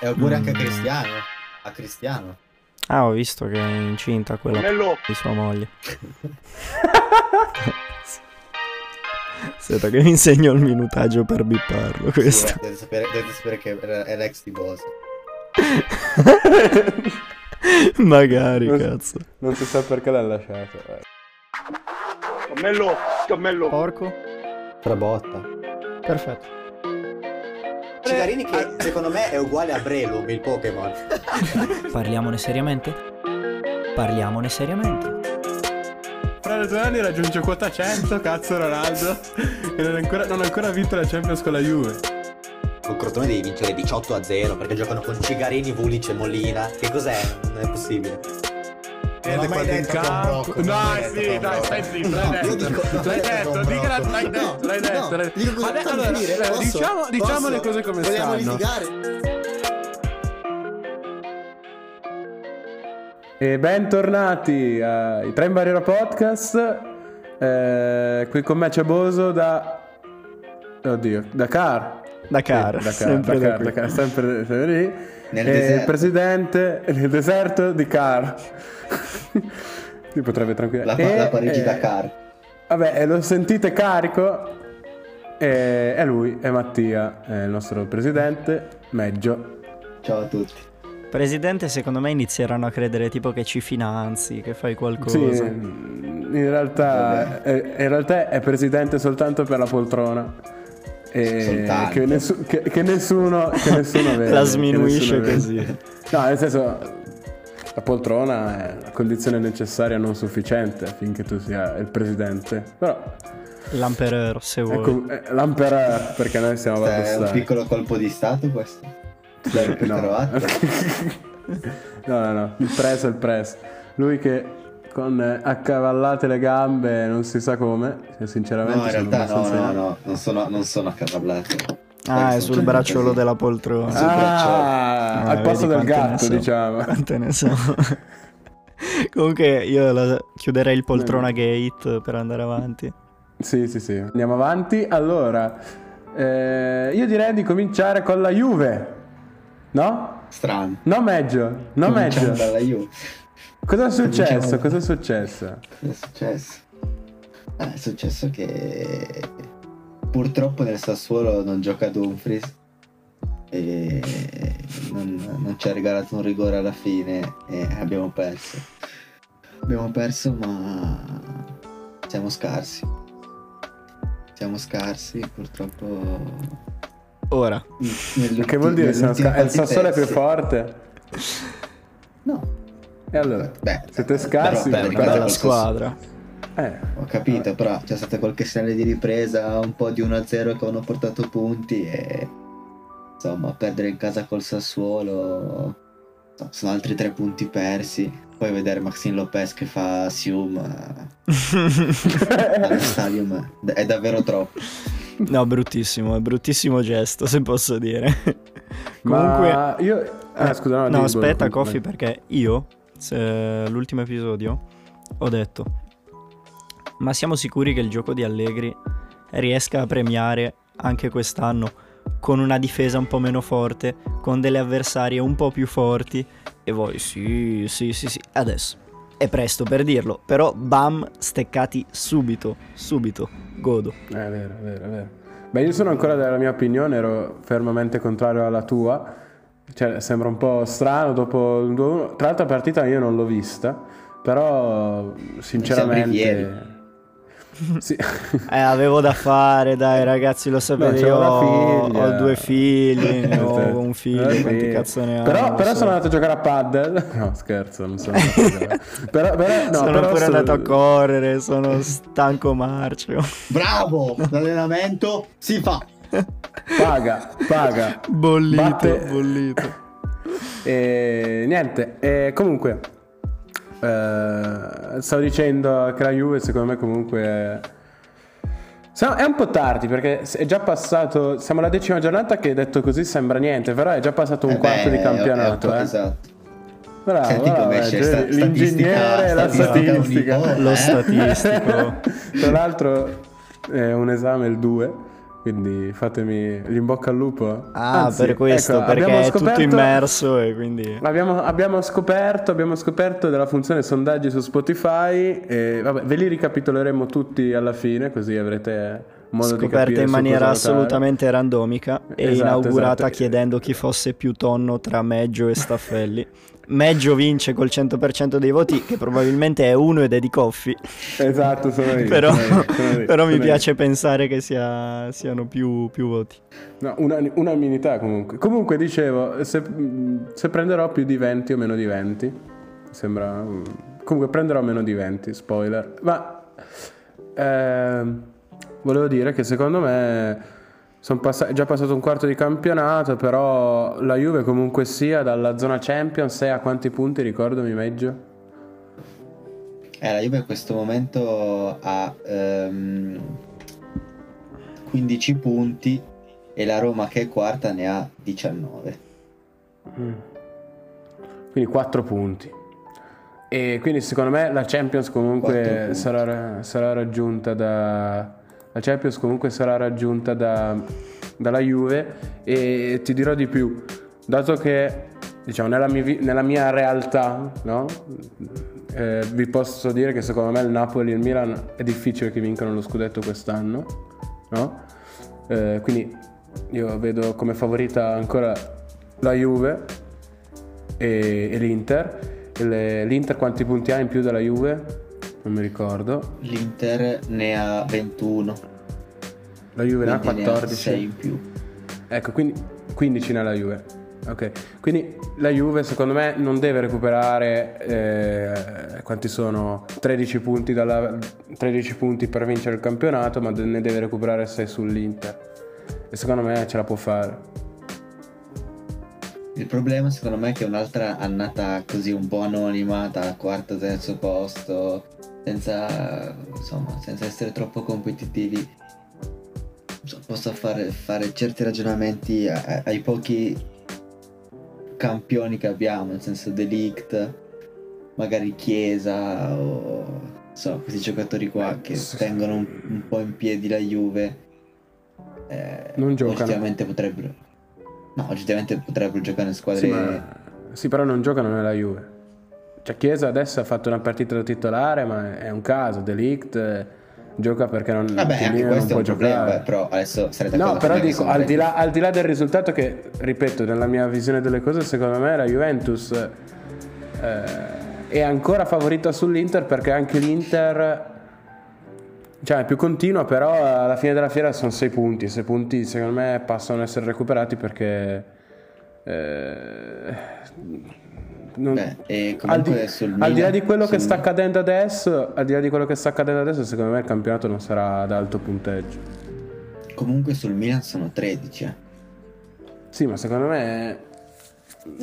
E oppure anche a Mm. Cristiano. A Cristiano. Ah, ho visto che è incinta quella di sua moglie. Aspetta che mi insegno il minutaggio per bipparlo Sì, questo. dovete, sapere, dovete sapere che è l'ex di Bosa. Magari, Non- cazzo. Non si sa perché l'ha lasciato. eh. Cammello, cammello. Porco? Trabotta. Perfetto. Cigarini che secondo me è uguale a Breloom, il Pokémon. Parliamone seriamente? Parliamone seriamente. Fra le due anni raggiunge quota 100, cazzo Ronaldo. Che non ha ancora, non ha ancora vinto la Champions con la Juve. Con Crotone devi vincere 18 a 0 perché giocano con Cigarini, Vulic e Molina. Che cos'è? Non è possibile. Ed ho è mai quando in campo. è sì, dai, stai zitto, No, l'hai detto. L'hai detto dica- l'hai detto, No, l'hai no, detto. allora, diciamo, diciamo le cose come Vogliamo stanno. litigare? E bentornati ai Tre in Barriera Podcast. Eh, qui con me c'è Boso da. Oddio, Dakar. Dakar, Sì, Dakar, sempre da Dakar, qui. Dakar, sempre, sempre lì. Nel E deserto. il presidente nel deserto di Car. Si potrebbe tranquillamente. La, E, la Parigi eh, Dakar. Vabbè, e lo sentite carico. E, è lui, è Mattia, è il nostro presidente, Meggio. Ciao a tutti. Presidente, secondo me inizieranno a credere tipo che ci finanzi, che fai qualcosa. Sì, in realtà, in realtà è presidente soltanto per la poltrona. E Soltanto. che, nessu- che- che nessuno, che nessuno vede. La che sminuisce nessuno vede. così. No, nel senso, la poltrona è la condizione necessaria non sufficiente affinché tu sia il presidente. Però L'Empereur, se vuoi. è l'empereur perché noi siamo È un piccolo colpo di stato questo. Dai, per No. no, no, no, il press è il press. Lui che con eh, accavallate le gambe non si sa come, sinceramente No, in sono realtà no, no, no, non sono, non sono accavallato. Ah, è sul bracciolo della poltrona. sul bracciolo. Ah, Ah, al posto vedi del gatto, so. diciamo. Quante ne so. Comunque io la- chiuderei il poltrona gate per andare avanti. Sì, sì, sì. Andiamo avanti. Allora, eh, io direi di cominciare con la Juve. No? Strano. No meglio, no Cominciamo meglio. dalla Juve. Cosa è successo? Cosa è successo? Cosa è successo? Ah, è successo che purtroppo nel Sassuolo non gioca Dumfries e non, non ci ha regalato un rigore alla fine e abbiamo perso. Abbiamo perso ma siamo scarsi. Siamo scarsi, purtroppo. Ora, Che vuol dire? Siamo nell'ultima sca- è il Sassuolo è più forte? No, E allora? Beh, Siete scarsi, però- beh, una bella squadra. Eh, Ho capito, però c'è stata qualche segnale di ripresa, un po' di 1-0 che hanno portato punti e insomma perdere in casa col Sassuolo no, sono altri tre punti persi. Poi vedere Maxine Lopez che fa Sium allo stadium è davvero troppo. No, bruttissimo, è bruttissimo gesto, se posso dire. Comunque, Ma io... Ah, scusa, no, no, aspetta, Coffi, perché io, l'ultimo episodio, ho detto, ma siamo sicuri che il gioco di Allegri riesca a premiare anche quest'anno con una difesa un po' meno forte, con delle avversarie un po' più forti? E voi, sì, sì, sì, sì, adesso. È presto per dirlo, però bam, steccati subito, subito, godo. È vero, è vero, è vero. Beh, io sono ancora della mia opinione, ero fermamente contrario alla tua. Cioè, sembra un po' strano dopo il 2-1. Tra l'altro la partita io non l'ho vista, però sinceramente... Sì. Eh, avevo da fare, dai ragazzi, lo sapete, c'avevo io ho, due figli, ne ho un figlio, Eh, quanti sì. cazzo ne ho? Però, però so. sono andato a giocare a paddle. No, scherzo, non sono andato a giocare. però, però, no, sono però pure so- andato a correre, sono stanco marcio. Bravo! L'allenamento si fa! Paga, paga. Bollito, Batte- bollito. E niente, e comunque eh, stavo dicendo che la Juve secondo me comunque è... Siamo- è un po' tardi perché è già passato, siamo alla decima giornata che detto così sembra niente, però è già passato un Eh quarto beh, di campionato. è- eh. Esatto. Bravo, Senti bravo, come eh, esce cioè, sta- l'ingegnere e la statistica Lo Eh? statistico. Tra l'altro è un esame il 2 Quindi fatemi in bocca al lupo. Ah, Anzi, per questo, ecco, perché abbiamo è tutto scoperto- immerso e quindi... Abbiamo, abbiamo scoperto, abbiamo scoperto della funzione sondaggi su Spotify e vabbè, ve li ricapitoleremo tutti alla fine così avrete modo di Scoperta in maniera assolutamente randomica e Esatto, inaugurata esatto. chiedendo chi fosse più tonno tra Meggio e Staffelli. Meggio vince col 100% dei voti, che probabilmente è uno ed è di Coffi. Esatto, sono io. però sono io, sono io, però mi piace pensare che sia- siano più, più voti. No, una, unanimità comunque. Comunque dicevo, se, se prenderò più di 20 o meno di 20, mi sembra... mm, Comunque prenderò meno di 20, spoiler. Ma ehm, volevo dire che secondo me sono è già passato un quarto di campionato, però la Juve comunque sia dalla zona Champions è a quanti punti, ricordami meglio? Eh, la Juve in questo momento ha ehm, 15 punti e la Roma che è quarta ne ha 19. Quindi 4 punti. E quindi secondo me la Champions comunque sarà, sarà raggiunta da... La Champions comunque sarà raggiunta da, dalla Juve e ti dirò di più, dato che diciamo nella mia, nella mia realtà, no? Eh, vi posso dire che secondo me il Napoli e il Milan è difficile che vincano lo scudetto quest'anno, no? Eh, quindi io vedo come favorita ancora la Juve e, e l'Inter. L'Inter quanti punti ha in più della Juve? Non mi ricordo. L'Inter ne ha 21. La Juve ne ha quindi 14. 6 in più. Ecco, quindi 15 nella Juve. Ok, quindi la Juve secondo me non deve recuperare eh, quanti sono 13 punti, dalla, 13 punti per vincere il campionato, ma ne deve recuperare 6 sull'Inter. E secondo me ce la può fare. Il problema secondo me è che un'altra annata così un po' anonima, da quarto terzo posto, senza, insomma, senza essere troppo competitivi. So- Posso fare, fare certi ragionamenti a- a- ai pochi campioni che abbiamo, nel senso Delict, magari Chiesa o insomma, questi giocatori qua che Sì. tengono un, un po' in piedi la Juve. eh, Non giocano. Oggettivamente potrebbero. No, oggettivamente potrebbero giocare in squadre. Sì, ma- sì, però non giocano nella Juve. Cioè, Chiesa adesso ha fatto una partita da titolare, ma è un caso. Delict gioca perché non, Vabbè, anche non un può problema, giocare. eh, però adesso sarete No, però dico, al di, là, al di là del risultato che, ripeto, nella mia visione delle cose, secondo me la Juventus eh, è ancora favorita sull'Inter perché anche l'Inter cioè, è più continua, però alla fine della fiera sono 6 punti. 6 punti secondo me possono essere recuperati perché... eh, non- Beh, e al, di, comunque sul al di là Milan- di quello che sul- sta accadendo adesso, al di là di quello che sta accadendo adesso, secondo me il campionato non sarà ad alto punteggio. Comunque sul Milan sono 13. Eh, Sì, ma secondo me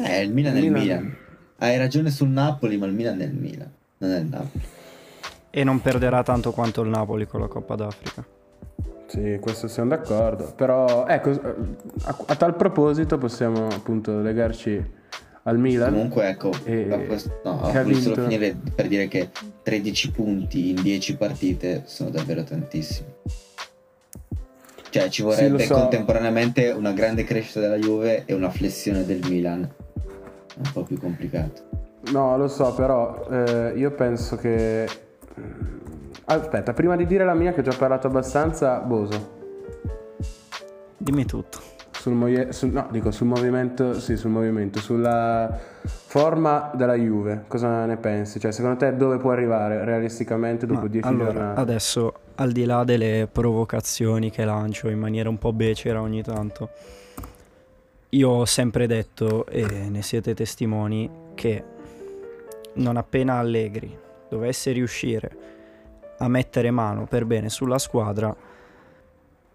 Eh, il Milan è il Milan- Milan. Hai ragione sul Napoli, ma il Milan è il Milan, non è il Napoli. E non perderà tanto quanto il Napoli con la Coppa d'Africa. Sì, questo siamo d'accordo. Però, ecco, a, a tal proposito possiamo appunto legarci al Milan. Comunque, ecco, E- questo- no, che ha volevo solo vinto. finire per dire che 13 punti in 10 partite sono davvero tantissimi. Cioè, ci vorrebbe lo so. contemporaneamente una grande crescita della Juve e una flessione del Milan. Un po' più complicato. No, lo so, però eh, io penso che... Aspetta, prima di dire la mia, che ho già parlato abbastanza, Boso. Dimmi tutto. Sul, moie- sul- no, dico sul movimento, sì, sul movimento, sulla forma della Juve, cosa ne pensi? Cioè, secondo te dove può arrivare realisticamente dopo Ma 10 allora, giornate? adesso, al di là delle provocazioni che lancio in maniera un po' becera ogni tanto, io ho sempre detto, e ne siete testimoni, che non appena Allegri dovesse riuscire a mettere mano per bene sulla squadra,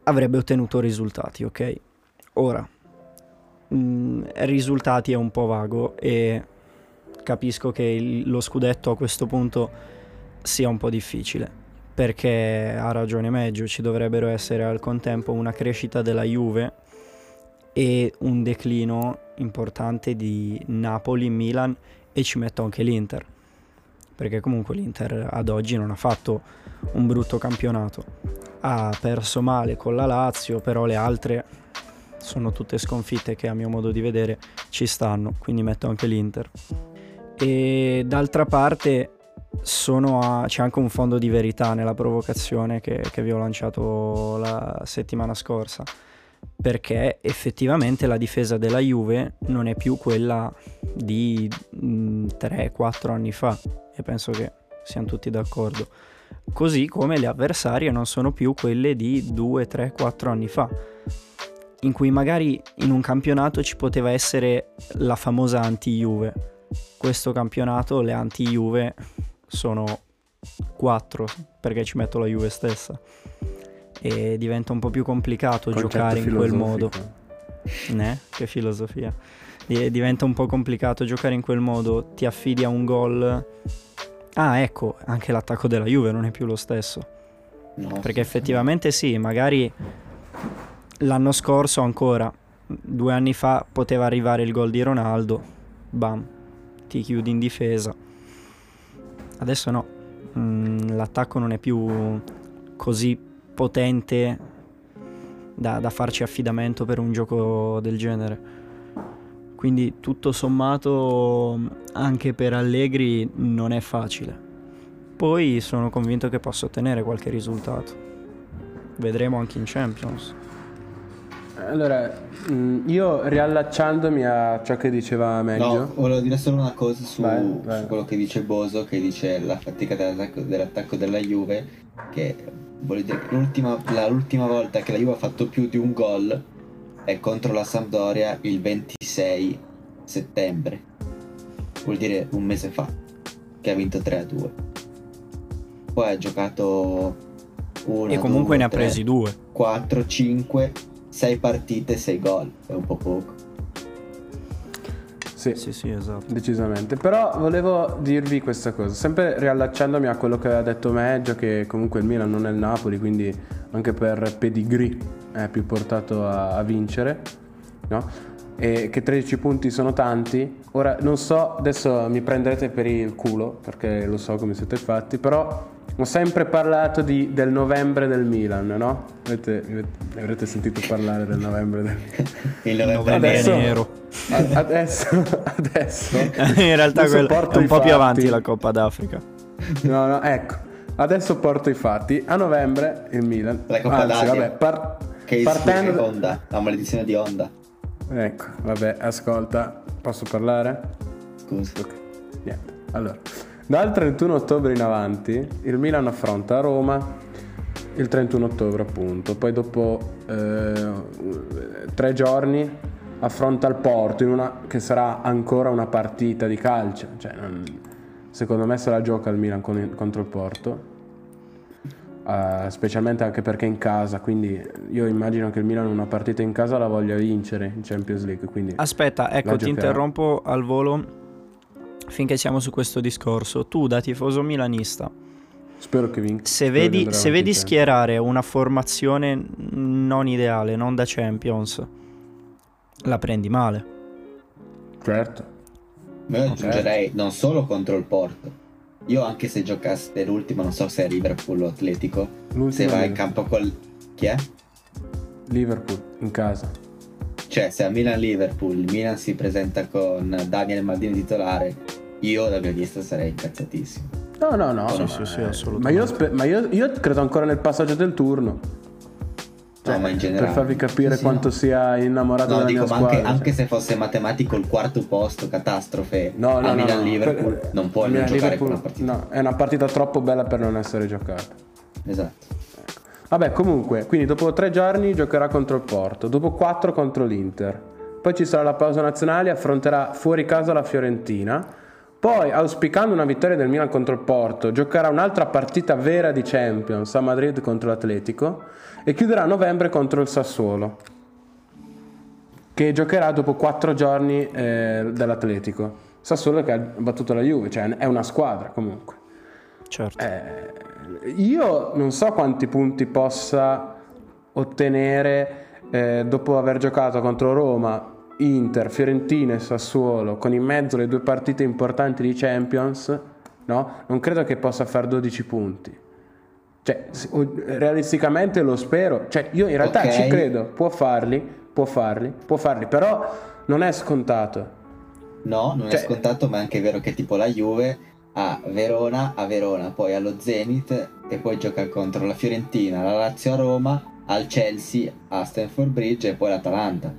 avrebbe ottenuto risultati, ok? Ora, mh, risultati è un po' vago e capisco che il- lo scudetto a questo punto sia un po' difficile perché ha ragione Meggio, ci dovrebbero essere al contempo una crescita della Juve e un declino importante di Napoli, Milan e ci metto anche l'Inter perché comunque l'Inter ad oggi non ha fatto un brutto campionato. Ha perso male con la Lazio, però le altre sono tutte sconfitte che a mio modo di vedere ci stanno, quindi metto anche l'Inter. E d'altra parte a, c'è anche un fondo di verità nella provocazione che, che vi ho lanciato la settimana scorsa perché effettivamente la difesa della Juve non è più quella di 3-4 mm, anni fa e penso che siamo tutti d'accordo. Così come le avversarie non sono più quelle di 2, 3, 4 anni fa, in cui magari in un campionato ci poteva essere la famosa anti-Juve. Questo campionato le anti-Juve sono 4 perché ci metto la Juve stessa e diventa un po' più complicato Concetto giocare in quel modo. Ne? Che filosofia. Diventa un po' complicato giocare in quel modo, ti affidi a un gol. Ah, ecco, anche l'attacco della Juve non è più lo stesso. No, Perché effettivamente sì, magari l'anno scorso ancora, due anni fa, poteva arrivare il gol di Ronaldo, bam, ti chiudi in difesa. Adesso no, mm, l'attacco non è più così potente da, da farci affidamento per un gioco del genere. Quindi tutto sommato anche per Allegri non è facile. Poi sono convinto che possa ottenere qualche risultato. Vedremo anche in Champions. Allora, mm, io riallacciandomi a ciò che diceva meglio. No, volevo dire solo una cosa su, vai, vai. su quello che dice Boso, che dice la fatica dell'attacco, dell'attacco della Juve, che voglio dire l'ultima, la, l'ultima volta che la Juve ha fatto più di un gol è contro la Sampdoria il 26 settembre. Vuol dire un mese fa, che ha vinto 3-2. Poi ha giocato una, e comunque due, ne ha presi due. 4, 5, 6 partite, 6 gol. È un po' poco. Sì, sì, sì, esatto. Decisamente. Però volevo dirvi questa cosa, sempre riallacciandomi a quello che aveva detto Meggio, che comunque il Milan non è il Napoli, quindi anche per pedigree è più portato a, a vincere, no? E che 13 punti sono tanti. Ora non so, adesso mi prenderete per il culo, perché lo so come siete fatti, però ho sempre parlato di, del novembre del Milan, no? Avete, avete, avrete sentito parlare del novembre del Il novembre adesso, nero. Adesso, adesso In realtà quello è un po' più avanti la Coppa d'Africa. No, no, ecco. Adesso porto i fatti. A novembre il Milan. La Coppa Anzi, d'Asia. Vabbè, par- che partendo... Che Honda, la maledizione di Honda. Ecco, vabbè, ascolta. Posso parlare? Scusa. Ok, niente. Allora... Dal 31 ottobre in avanti il Milan affronta Roma il 31 ottobre appunto, poi dopo eh, tre giorni affronta il Porto in una, che sarà ancora una partita di calcio, cioè, secondo me se la gioca il Milan con, contro il Porto. Uh, specialmente anche perché in casa, quindi io immagino che il Milan una partita in casa la voglia vincere in Champions League. Aspetta, ecco, ti interrompo al volo finché siamo su questo discorso, tu da tifoso milanista, spero che vinca. Se vedi, se vedi schierare una formazione non ideale, non da Champions, la prendi male. Certo. Io aggiungerei certo. non solo contro il Porto. Io anche se giocaste l'ultimo, non so se è Liverpool o Atletico, L'ultimo se vai in campo col... Chi è? Liverpool, in casa. Cioè, se a Milan-Liverpool il Milan si presenta con Daniel Maldini titolare, io da milanista sarei incazzatissimo. No, no, no. Sì, sì, sì, assolutamente. Ma, io, spe- ma io, io, credo ancora nel passaggio del turno. Cioè, no, generale. Per farvi capire sì, quanto no. sia innamorato no, della dico, mia squadra. Anche, anche, se fosse matematico il quarto posto, catastrofe, no, no, a Milan-Liverpool per, non puoi non giocare con una partita. No, è una partita troppo bella per non essere giocata. Esatto. Vabbè, comunque, quindi dopo tre giorni giocherà contro il Porto, dopo quattro contro l'Inter. Poi ci sarà la pausa nazionale, affronterà fuori casa la Fiorentina. Poi, auspicando una vittoria del Milan contro il Porto, giocherà un'altra partita vera di Champions a Madrid contro l'Atletico e chiuderà a novembre contro il Sassuolo, che giocherà dopo quattro giorni eh, dell'Atletico. Sassuolo che ha battuto la Juve, cioè è una squadra comunque. Certo. Eh, io non so quanti punti possa ottenere eh, dopo aver giocato contro Roma, Inter, Fiorentina e Sassuolo, con in mezzo le due partite importanti di Champions, no? Non credo che possa fare 12 punti. Cioè, realisticamente lo spero. Cioè, io in realtà Ok. ci credo, può farli, può farli, può farli, però non è scontato. No, non Cioè- è scontato, ma è anche vero che tipo la Juve a Verona, a Verona, poi allo Zenit e poi gioca contro la Fiorentina, la Lazio a Roma, al Chelsea, a Stanford Bridge e poi l'Atalanta.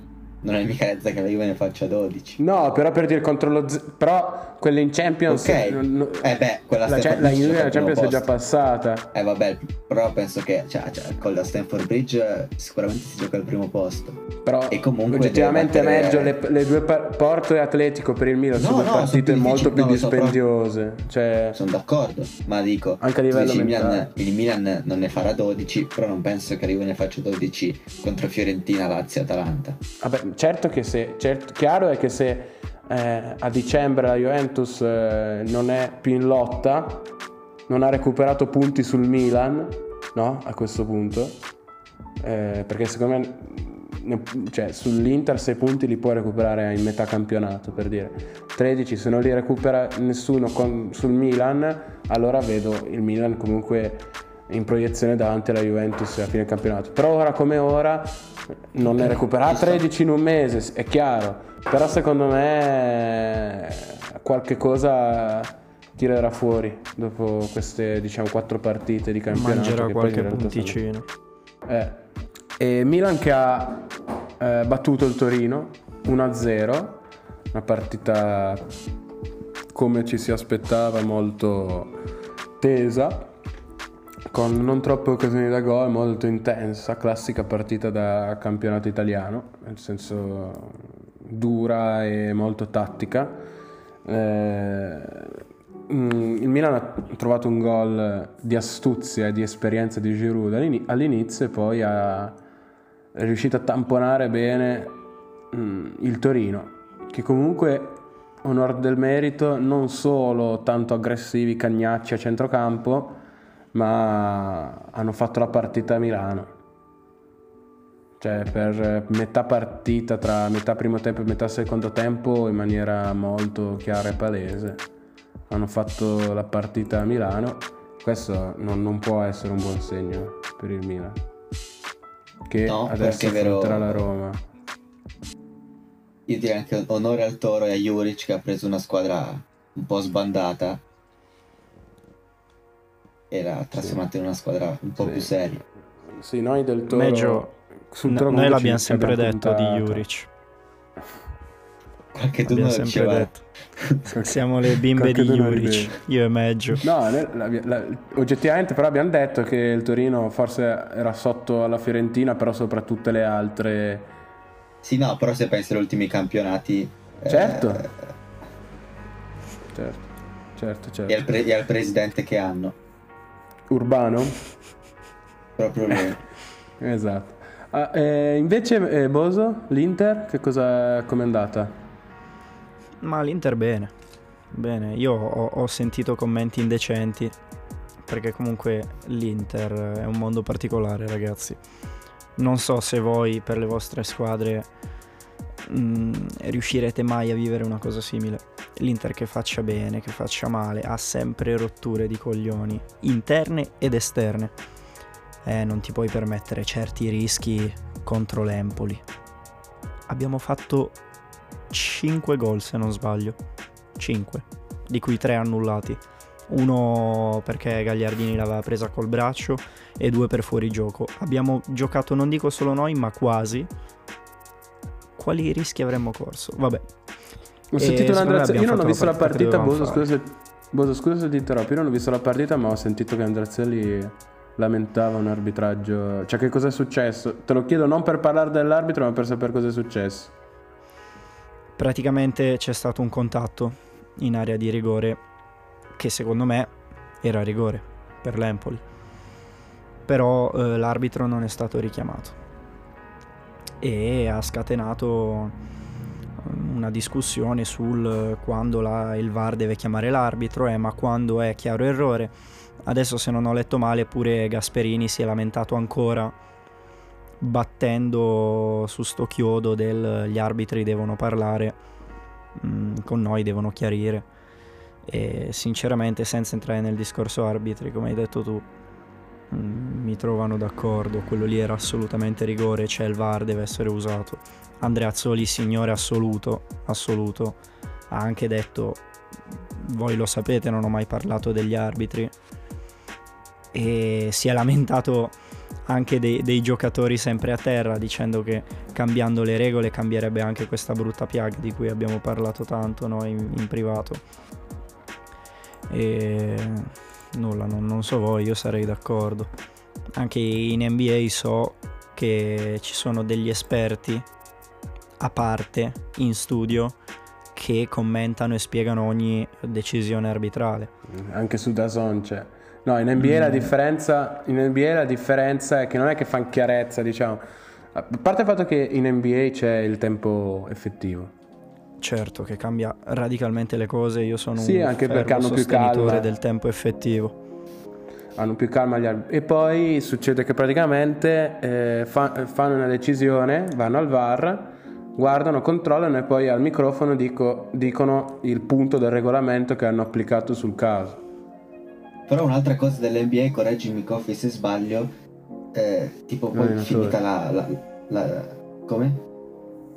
Non è mica detto che la Juve ne faccia 12. No, però per dire contro lo Z- però quelle in Champions Ok. non- non- Eh beh, quella la, Stanford la Bridge la al Champions è primo già posto. passata. Eh vabbè, però penso che cioè, cioè, con la Stanford Bridge eh, sicuramente si gioca al primo posto. Però E comunque oggettivamente deve meglio le, le due par- Porto e Atletico per il Milan No, sono no, sono partite più molto più no, lo so, dispendiose. Cioè, Sono d'accordo, ma dico, Anche a livello dici il Milan, il Milan non ne farà 12, però non penso che la Juve ne faccia 12 contro Fiorentina, Lazio e Atalanta. Vabbè, certo che se, certo- chiaro è che se eh, a dicembre la Juventus eh, non è più in lotta, non ha recuperato punti sul Milan, no? A questo punto, Eh, perché secondo me ne- cioè, sull'Inter 6 punti li può recuperare in metà campionato per dire 13 se non li recupera nessuno con- sul Milan allora vedo il Milan comunque in proiezione davanti alla Juventus a fine campionato però ora come ora non ne sta. 13 in un mese è chiaro però secondo me qualche cosa tirerà fuori dopo queste diciamo quattro partite di campionato Mangerà qualche in realtà sono- punticino. eh. Milan che ha eh, battuto il Torino 1-0, una partita come ci si aspettava molto tesa, con non troppe occasioni da gol, molto intensa, classica partita da campionato italiano, nel senso dura e molto tattica. Eh, mm, il Milan ha trovato un gol di astuzia e di esperienza di Giroud all'ini- all'inizio e poi ha- riuscito a tamponare bene mm, il Torino, che comunque onor del merito non solo tanto aggressivi cagnacci a centrocampo, ma hanno fatto la partita a Milano. Cioè per metà partita, tra metà primo tempo e metà secondo tempo, in maniera molto chiara e palese. Hanno fatto la partita a Milano. Questo non, non può essere un buon segno per il Milan. Che No, adesso affronterà la Roma. Io direi anche onore al Toro e a Juric che ha preso una squadra un po' sbandata e l'ha trasformata in una squadra un po' Sì. più seria. Sì, noi del Toro sul No- noi l'abbiamo sempre abbiamo detto di puntato. Juric. Qualche tu Abbiamo non sempre diceva detto. Siamo le bimbe di Juric, io e Meggio. No, la- la- oggettivamente però abbiamo detto che il Torino forse era sotto alla Fiorentina, però sopra tutte le altre... Sì, no, però se pensi agli ultimi campionati eh, Certo. Certo, certo, certo. e, al pre- e al presidente che hanno, Urbano? proprio lui. Esatto. Ah, eh, invece eh, Boso, l'Inter, che cosa com'è andata? Ma l'Inter bene. Bene, io ho, ho sentito commenti indecenti. Perché comunque l'Inter è un mondo particolare, ragazzi. Non so se voi per le vostre squadre mm, riuscirete mai a vivere una cosa simile. L'Inter che faccia bene, che faccia male, ha sempre rotture di coglioni, interne ed esterne. Eh, non ti puoi permettere certi rischi contro l'Empoli. Abbiamo fatto 5 gol se non sbaglio. 5, di cui 3 annullati. Uno perché Gagliardini l'aveva presa col braccio e due per fuorigioco. Abbiamo giocato non dico solo noi, ma quasi. Quali rischi avremmo corso? Vabbè. Ho E sentito me un'Andrea Io non ho visto la partita Boso, scusa se, Boso, scusa se ti interrompo, io non ho visto la partita, ma ho sentito che Andrazzelli lamentava un arbitraggio. Cioè, che cosa è successo? Te lo chiedo non per parlare dell'arbitro, ma per sapere cosa è successo. Praticamente c'è stato un contatto in area di rigore che secondo me era rigore per l'Empoli. Però eh, l'arbitro non è stato richiamato e ha scatenato mm, una discussione sul quando la- il VAR deve chiamare l'arbitro, eh, ma quando è chiaro errore. Adesso se non ho letto male pure Gasperini si è lamentato ancora battendo su sto chiodo del gli arbitri devono parlare mm, con noi, devono chiarire. E sinceramente senza entrare nel discorso arbitri, come hai detto tu, mi trovano d'accordo, quello lì era assolutamente rigore, c'è il VAR, deve essere usato. Andrea Azzoli, signore assoluto, assoluto, ha anche detto, voi lo sapete, non ho mai parlato degli arbitri, e si è lamentato anche dei, dei giocatori sempre a terra dicendo che cambiando le regole cambierebbe anche questa brutta piaga di cui abbiamo parlato tanto noi in, in privato. E nulla, non, non so voi, io sarei d'accordo. Anche in NBA so che ci sono degli esperti a parte in studio che commentano e spiegano ogni decisione arbitrale. Anche su Dazon c'è. No, in NBA, la differenza, in NBA la differenza è che non è che fanno chiarezza, diciamo. A parte il fatto che in NBA c'è il tempo effettivo. Certo, che cambia radicalmente le cose. Io sono Sì, un anche perché fermo hanno più sostenitore calma. del tempo effettivo. hanno più calma gli arbitri. E poi succede che praticamente eh, fa- fanno una decisione, vanno al VAR, guardano, controllano e poi al microfono dico- dicono il punto del regolamento che hanno applicato sul caso. Però un'altra cosa dell'NBA, correggimi Coffi se sbaglio, eh, tipo poi finita la, la, la- come?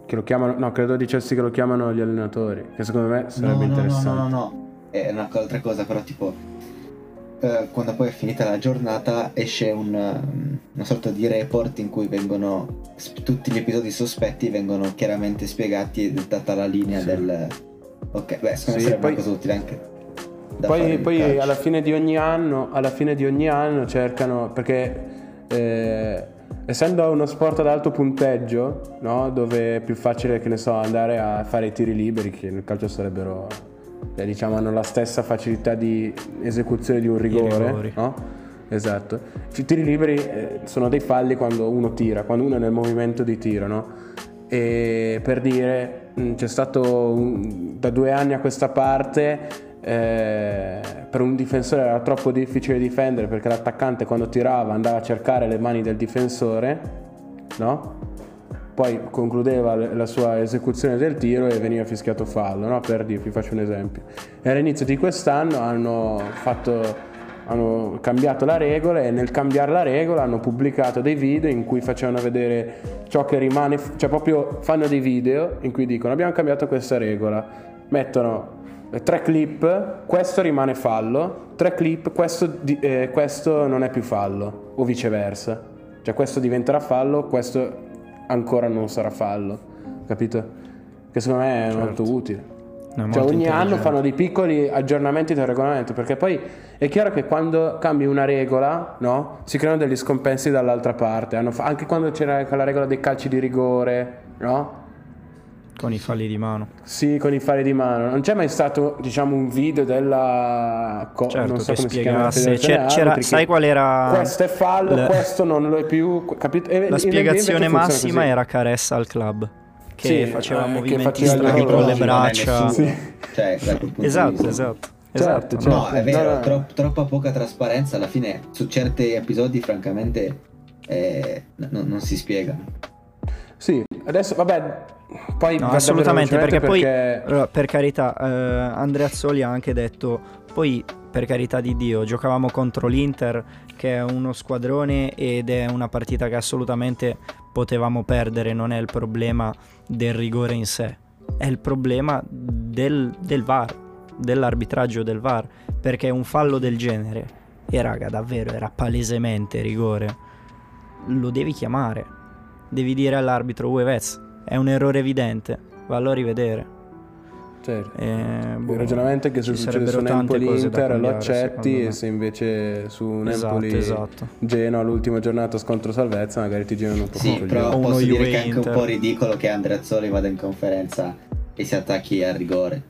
Che lo chiamano, no, credo dicessi che lo chiamano gli allenatori, che secondo me sarebbe no, no, interessante. No, no, no, no, è un'altra cosa, però tipo eh, quando poi è finita la giornata esce un, um, una sorta di report in cui vengono tutti gli episodi sospetti vengono chiaramente spiegati è data la linea Sì. del... Ok, beh, secondo Sì, me sarebbe poi- una cosa utile anche. Poi, poi alla fine di ogni anno, alla fine di ogni anno cercano, perché eh, essendo uno sport ad alto punteggio, no, dove è più facile, che ne so, andare a fare i tiri liberi, che nel calcio sarebbero, eh, diciamo, hanno la stessa facilità di esecuzione di un rigore, no? Esatto. I tiri liberi eh, sono dei falli quando uno tira, quando uno è nel movimento di tiro, no? E per dire, c'è stato un- da due anni a questa parte eh, per un difensore era troppo difficile difendere perché l'attaccante quando tirava andava a cercare le mani del difensore, no? Poi concludeva la sua esecuzione del tiro e veniva fischiato fallo, no? Per dirvi, faccio un esempio. E all'inizio di quest'anno hanno fatto hanno cambiato la regola e nel cambiare la regola hanno pubblicato dei video in cui facevano vedere ciò che rimane, cioè proprio fanno dei video in cui dicono abbiamo cambiato questa regola, mettono tre clip, questo rimane fallo, tre clip, questo, eh, questo non è più fallo o viceversa, cioè questo diventerà fallo, questo ancora non sarà fallo, capito? Che secondo me è molto utile. È Cioè ogni anno fanno dei piccoli aggiornamenti del regolamento perché poi è chiaro che quando cambi una regola no, si creano degli scompensi dall'altra parte Hanno fa- anche quando c'era la regola dei calci di rigore no? Con i falli di mano. sì con i fari di mano non c'è mai stato diciamo un video della co- Certo, non so che come si chiama spiegasse. C'era, sai che qual era questo è fallo la- questo non lo è più capito? E- La spiegazione massima così. era caressa al club. Che Sì, faceva eh, che movimenti faceva gli strani con le braccia. Sì. Cioè, Esatto, esatto. Certo, esatto, certo. No, è vero, No, no. tro- troppa poca trasparenza alla fine su certi episodi francamente eh, n- non si spiegano. sì adesso vabbè poi No, assolutamente, davvero perché poi, per carità, eh, Andrea Azzoli ha anche detto, poi per carità di Dio, giocavamo contro l'Inter, che è uno squadrone ed è una partita che assolutamente potevamo perdere, non è il problema del rigore in sé, è il problema del, del VAR, dell'arbitraggio del VAR, perché un fallo del genere, e raga, davvero, era palesemente rigore, lo devi chiamare, devi dire all'arbitro, uè Vez, è un errore evidente, vallo a rivedere. Certo. Eh, boh, Il ragionamento è che se succede su cose da Napoli-Inter lo accetti e se invece su Esatto, Napoli esatto. Genoa l'ultima giornata scontro salvezza magari ti girano un po' Sì, più però uno posso dire Juve che è anche un Inter. po' ridicolo che Andrea Azzoli vada in conferenza e si attacchi al rigore.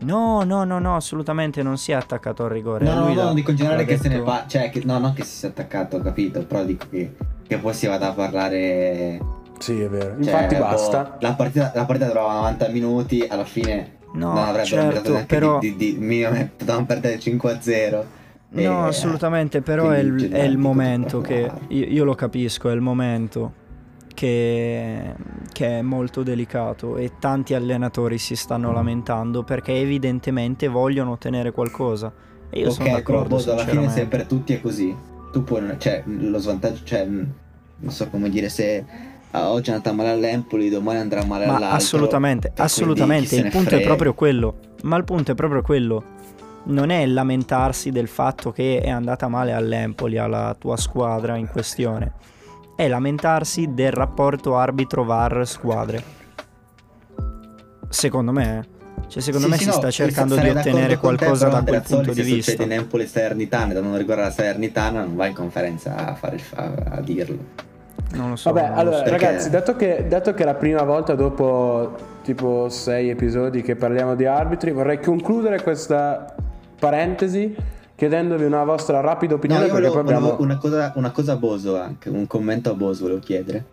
No, no, no, no, assolutamente non si è attaccato al rigore. No, no, Lui no, l'ha- dico in generale che se ne detto- va, cioè che, no, non che si sia attaccato, ho capito, però dico che, che poi si vada a parlare... Sì, è vero. cioè, Infatti boh, basta. La partita, la partita durava 90 minuti, alla fine No, non avrebbero certo, meritato neanche però... di, di, di potevamo perdere 5-0. No, E, assolutamente, però è il, è il momento che... Io, io lo capisco, è il momento che, che è molto delicato e tanti allenatori si stanno lamentando perché evidentemente vogliono ottenere qualcosa. E io sono Ok, però d'accordo, boh, alla fine sinceramente. sempre tutti è così. tu puoi, cioè, lo svantaggio, cioè, non so come dire, se ah, oggi è andata male all'Empoli, domani andrà male Ma all'altro. assolutamente, assolutamente, se il punto è frega. proprio quello. Ma il punto è proprio quello. Non è lamentarsi del fatto che è andata male all'Empoli, alla tua squadra in questione. È lamentarsi del rapporto arbitro-VAR squadre. Secondo me, eh. Cioè, secondo Sì, me sì, si no, sta cercando di ottenere te, qualcosa però da quel punto di se vista. succede in Empoli Salernitana, da non riguarda la Salernitana, non vai in conferenza a, fare il fa- a dirlo. Non lo so. Vabbè, lo allora so. Perché- ragazzi, dato che, dato che è la prima volta dopo tipo sei episodi che parliamo di arbitri, vorrei concludere questa parentesi chiedendovi una vostra rapida No, opinione io perché volevo, abbiamo... volevo una, cosa, una cosa a Boso anche, un commento a Boso volevo chiedere.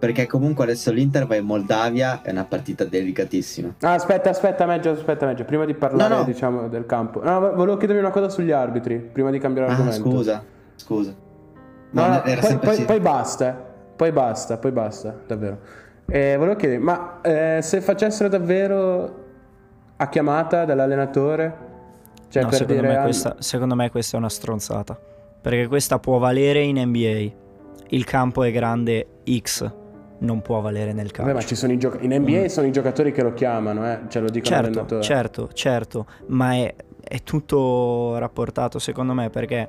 Perché comunque adesso l'Inter va in Moldavia, è una partita delicatissima. Ah, aspetta, aspetta, meglio, aspetta, meglio. Prima di parlare, No, no. diciamo, del campo. No, vo- volevo chiedervi una cosa sugli arbitri, prima di cambiare Ah, argomento. scusa, scusa. No, No, no, era poi, poi- poi basta, eh. poi basta, poi basta, davvero. Eh, volevo chiedere, ma eh, se facessero davvero a chiamata dall'allenatore, cioè No, per secondo, dire... me ah, questa, secondo me questa è una stronzata. Perché questa può valere in NBA. Il campo è grande X, non può valere nel calcio. vabbè, ma ci sono i giocatori... In NBA sono i giocatori che lo chiamano, eh, cioè lo dicono Certo, certo, certo, ma è, è tutto rapportato secondo me perché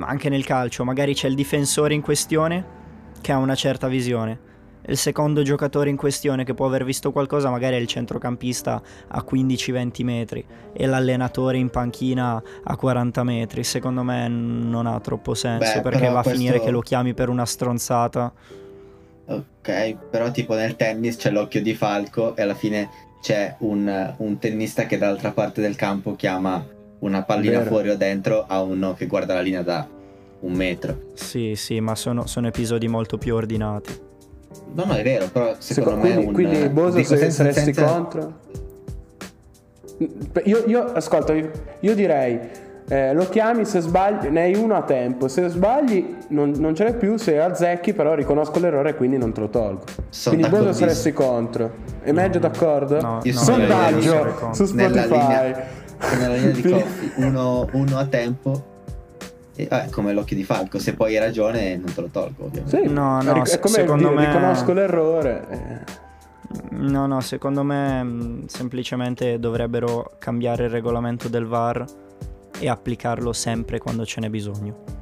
anche nel calcio magari c'è il difensore in questione che ha una certa visione. Il secondo giocatore in questione che può aver visto qualcosa magari è il centrocampista a 15-20 metri e l'allenatore in panchina a 40 metri. Secondo me non ha troppo senso Beh, perché va a questo- finire che lo chiami per una stronzata. Ok, però tipo nel tennis c'è l'occhio di falco e alla fine c'è un, un tennista che dall'altra parte del campo chiama una pallina Vero. fuori o dentro a uno che guarda la linea da un metro. Sì, sì, ma sono, sono episodi molto più ordinati. No, no, è vero, però Secondo- secondo me quindi, un, quindi Boso dico se senza- saresti senza- contro? Io, io ascolta io direi eh, lo chiami se sbagli ne hai uno a tempo se sbagli non, non ce n'è più se azzecchi però riconosco l'errore e quindi non te lo tolgo. Sono quindi Boso d'accordissimo. saresti contro. E meglio d'accordo? No, Io no, io sondaggio su Nella Spotify. linea- nella linea di Coffi, uno, uno a tempo, e, eh, come l'occhio di falco, se poi hai ragione non te lo tolgo ovviamente. Sì, No, no, è come secondo dire, me- riconosco l'errore eh. No, no, secondo me mh, semplicemente dovrebbero cambiare il regolamento del VAR e applicarlo sempre quando ce n'è bisogno.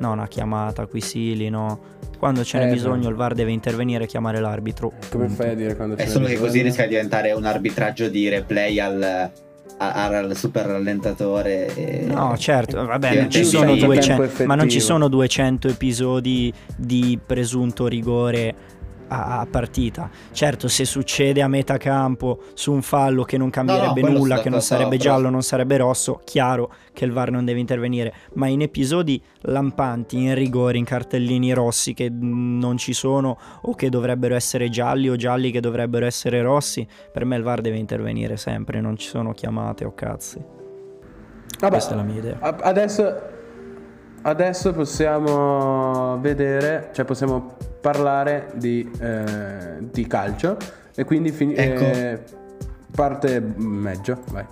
No, una chiamata, quisili, no. Quando ce n'è Eh, bisogno no. il VAR deve intervenire e chiamare l'arbitro. come punto. fai a dire quando È ce solo n'è che così bisogno? rischia di diventare un arbitraggio di replay al, al super rallentatore. E... No, certo, vabbè, non ci, sono tempo 200, effettivo. ma non ci sono 200 episodi di presunto rigore a, a partita. Certo, se succede a metà campo su un fallo che non cambierebbe quello nulla, sto che non sarebbe però- giallo, non sarebbe rosso, chiaro che il VAR non deve intervenire, ma in episodi lampanti, in rigori, in cartellini rossi che mm, non ci sono o che dovrebbero essere gialli o gialli che dovrebbero essere rossi, per me il VAR deve intervenire sempre, non ci sono chiamate o cazzi. Vabbè, Questa è la mia idea. Adesso, adesso possiamo vedere, cioè possiamo parlare di, eh, di calcio e quindi fini- Ecco. eh, parte Meggio, vai.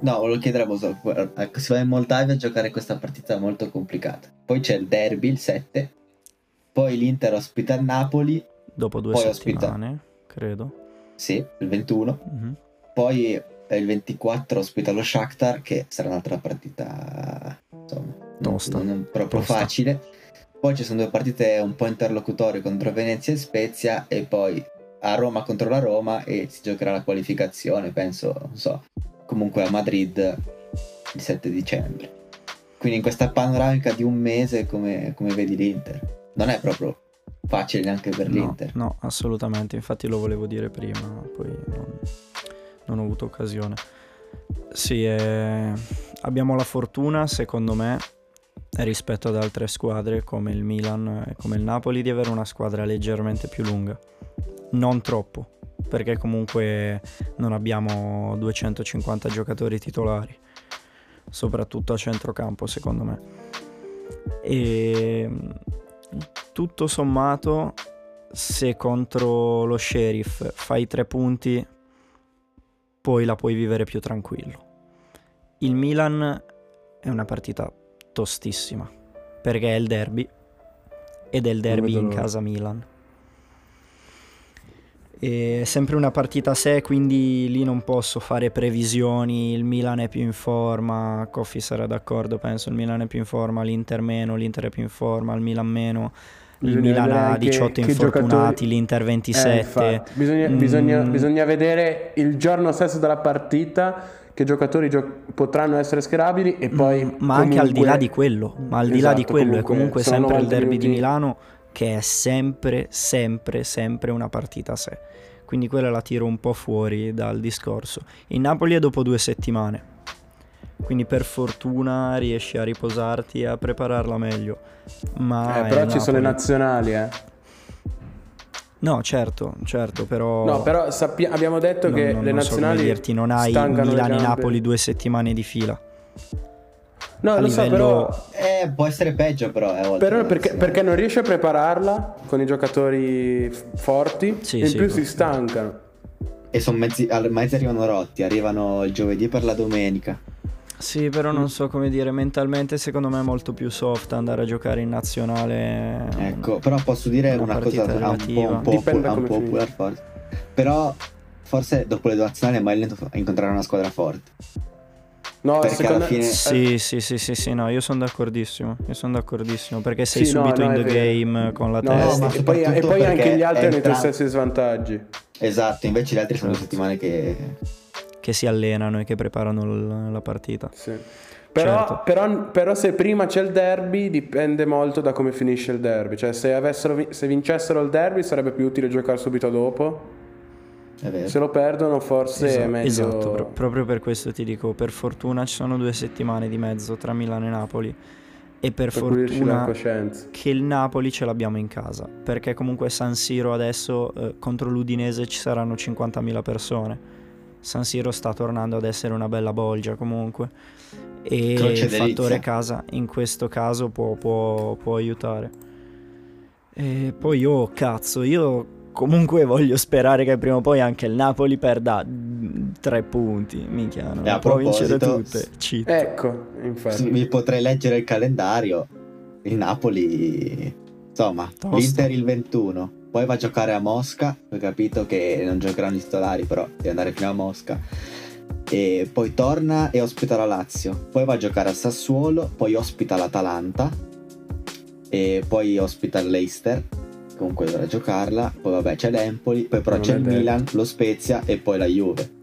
No, volevo chiedere a Boso, ecco, si va in Moldavia a giocare questa partita molto complicata. Poi c'è il derby, il 7, poi l'Inter ospita il Napoli, Dopo due Poi ospita. settimane, credo. sì, il 21, Mhm. poi eh, il 24 ospita lo Shakhtar, che sarà un'altra partita, insomma, non- Tosta. non proprio Tosta. facile. Poi ci sono due partite un po' interlocutorie contro Venezia e Spezia e poi a Roma contro la Roma e si giocherà la qualificazione, penso, non so, comunque a Madrid il 7 dicembre. Quindi in questa panoramica di un mese come, come vedi l'Inter? Non è proprio facile neanche per No, l'Inter. no, assolutamente. Infatti lo volevo dire prima, poi non, non ho avuto occasione. Sì, eh, abbiamo la fortuna, secondo me, rispetto ad altre squadre come il Milan e come il Napoli, di avere una squadra leggermente più lunga. Non troppo, perché comunque non abbiamo 250 giocatori titolari, soprattutto a centrocampo, secondo me. E tutto sommato, se contro lo sheriff fai tre punti, poi la puoi vivere più tranquillo. Il Milan è una partita tostissima, perché è il derby ed è il derby in casa Milan. È sempre una partita a sé, quindi lì non posso fare previsioni. Il Milan è più in forma, Coffi sarà d'accordo, penso. Il Milan è più in forma, l'Inter meno, l'Inter è più in forma, il Milan meno. Il Bisogna Milan ha anche 18 che infortunati, giocatori- l'Inter Eh, 27. infatti, bisogna, Mm. bisogna- bisogna vedere il giorno stesso della partita che giocatori gio- potranno essere schierabili e poi Mm, ma anche al di comunque- là di quello, ma al di là di Esatto, quello è comunque sempre il 90 derby di minuti. Milano che è sempre, sempre, sempre una partita a sé. Quindi quella la tiro un po' fuori dal discorso. Il Napoli è dopo due settimane, quindi per fortuna riesci a riposarti e a prepararla meglio. Ma Eh, però ci sono le Napoli. nazionali, eh. No, certo, certo, però... No, però sappi- abbiamo detto non- che non- le non so nazionali dirti, non hai Milano e. Napoli due settimane di fila. No, a lo so, livello- però Eh, può essere peggio però. Eh, Però perché, perché non riesci a prepararla con i giocatori forti Sì, e in sì, più questo si sì. stancano. E sono mezzi, al- mezzi arrivano rotti, arrivano il giovedì per la domenica. Sì, però non so come dire, mentalmente secondo me è molto più soft andare a giocare in nazionale. Ecco, però posso dire Una una, cosa un po', relativa. un po', da un po' popular forse. Però forse dopo le due nazionali è mai lento a incontrare una squadra forte. No, Perché secondo alla fine- Sì, sì, sì, sì, sì, no, io sono d'accordissimo, io sono d'accordissimo, perché sei Sì, no, subito no, in the game con la No, testa. ma e poi, e poi anche gli altri hanno i tuoi stessi svantaggi. Esatto, invece gli altri sono due settimane che... che si allenano e che preparano l- la partita. Sì. Però, Certo. però- però se prima c'è il derby dipende molto da come finisce il derby. Cioè se, avessero se vincessero il derby sarebbe più utile giocare subito dopo. È vero. Se lo perdono forse è Esatto, meglio... esatto, pro- proprio per questo ti dico, per fortuna ci sono due settimane di mezzo tra Milano e Napoli e per, per fortuna che il Napoli ce l'abbiamo in casa, perché comunque San Siro adesso eh, contro l'Udinese ci saranno 50.000 persone. San Siro sta tornando ad essere una bella bolgia comunque e Croce il fattore delizia. casa in questo caso può, può- può aiutare. E poi io, cazzo, io comunque voglio sperare che prima o poi anche il Napoli perda mm, tre punti, minchia, non E a può vincere proposito, tutte. Cheat. Ecco, infatti. Vi potrei leggere il calendario. Il Napoli, insomma, Tosto. l'Inter il 21. Poi va a giocare a Mosca. Ho capito che non giocheranno i titolari, però deve andare fino a Mosca. E poi torna e ospita la Lazio. Poi va a giocare a Sassuolo. Poi ospita l'Atalanta. E poi ospita il Leicester. Comunque dovrà giocarla. Poi vabbè c'è l'Empoli. Poi però Non c'è il. Milan, lo Spezia e poi la Juve.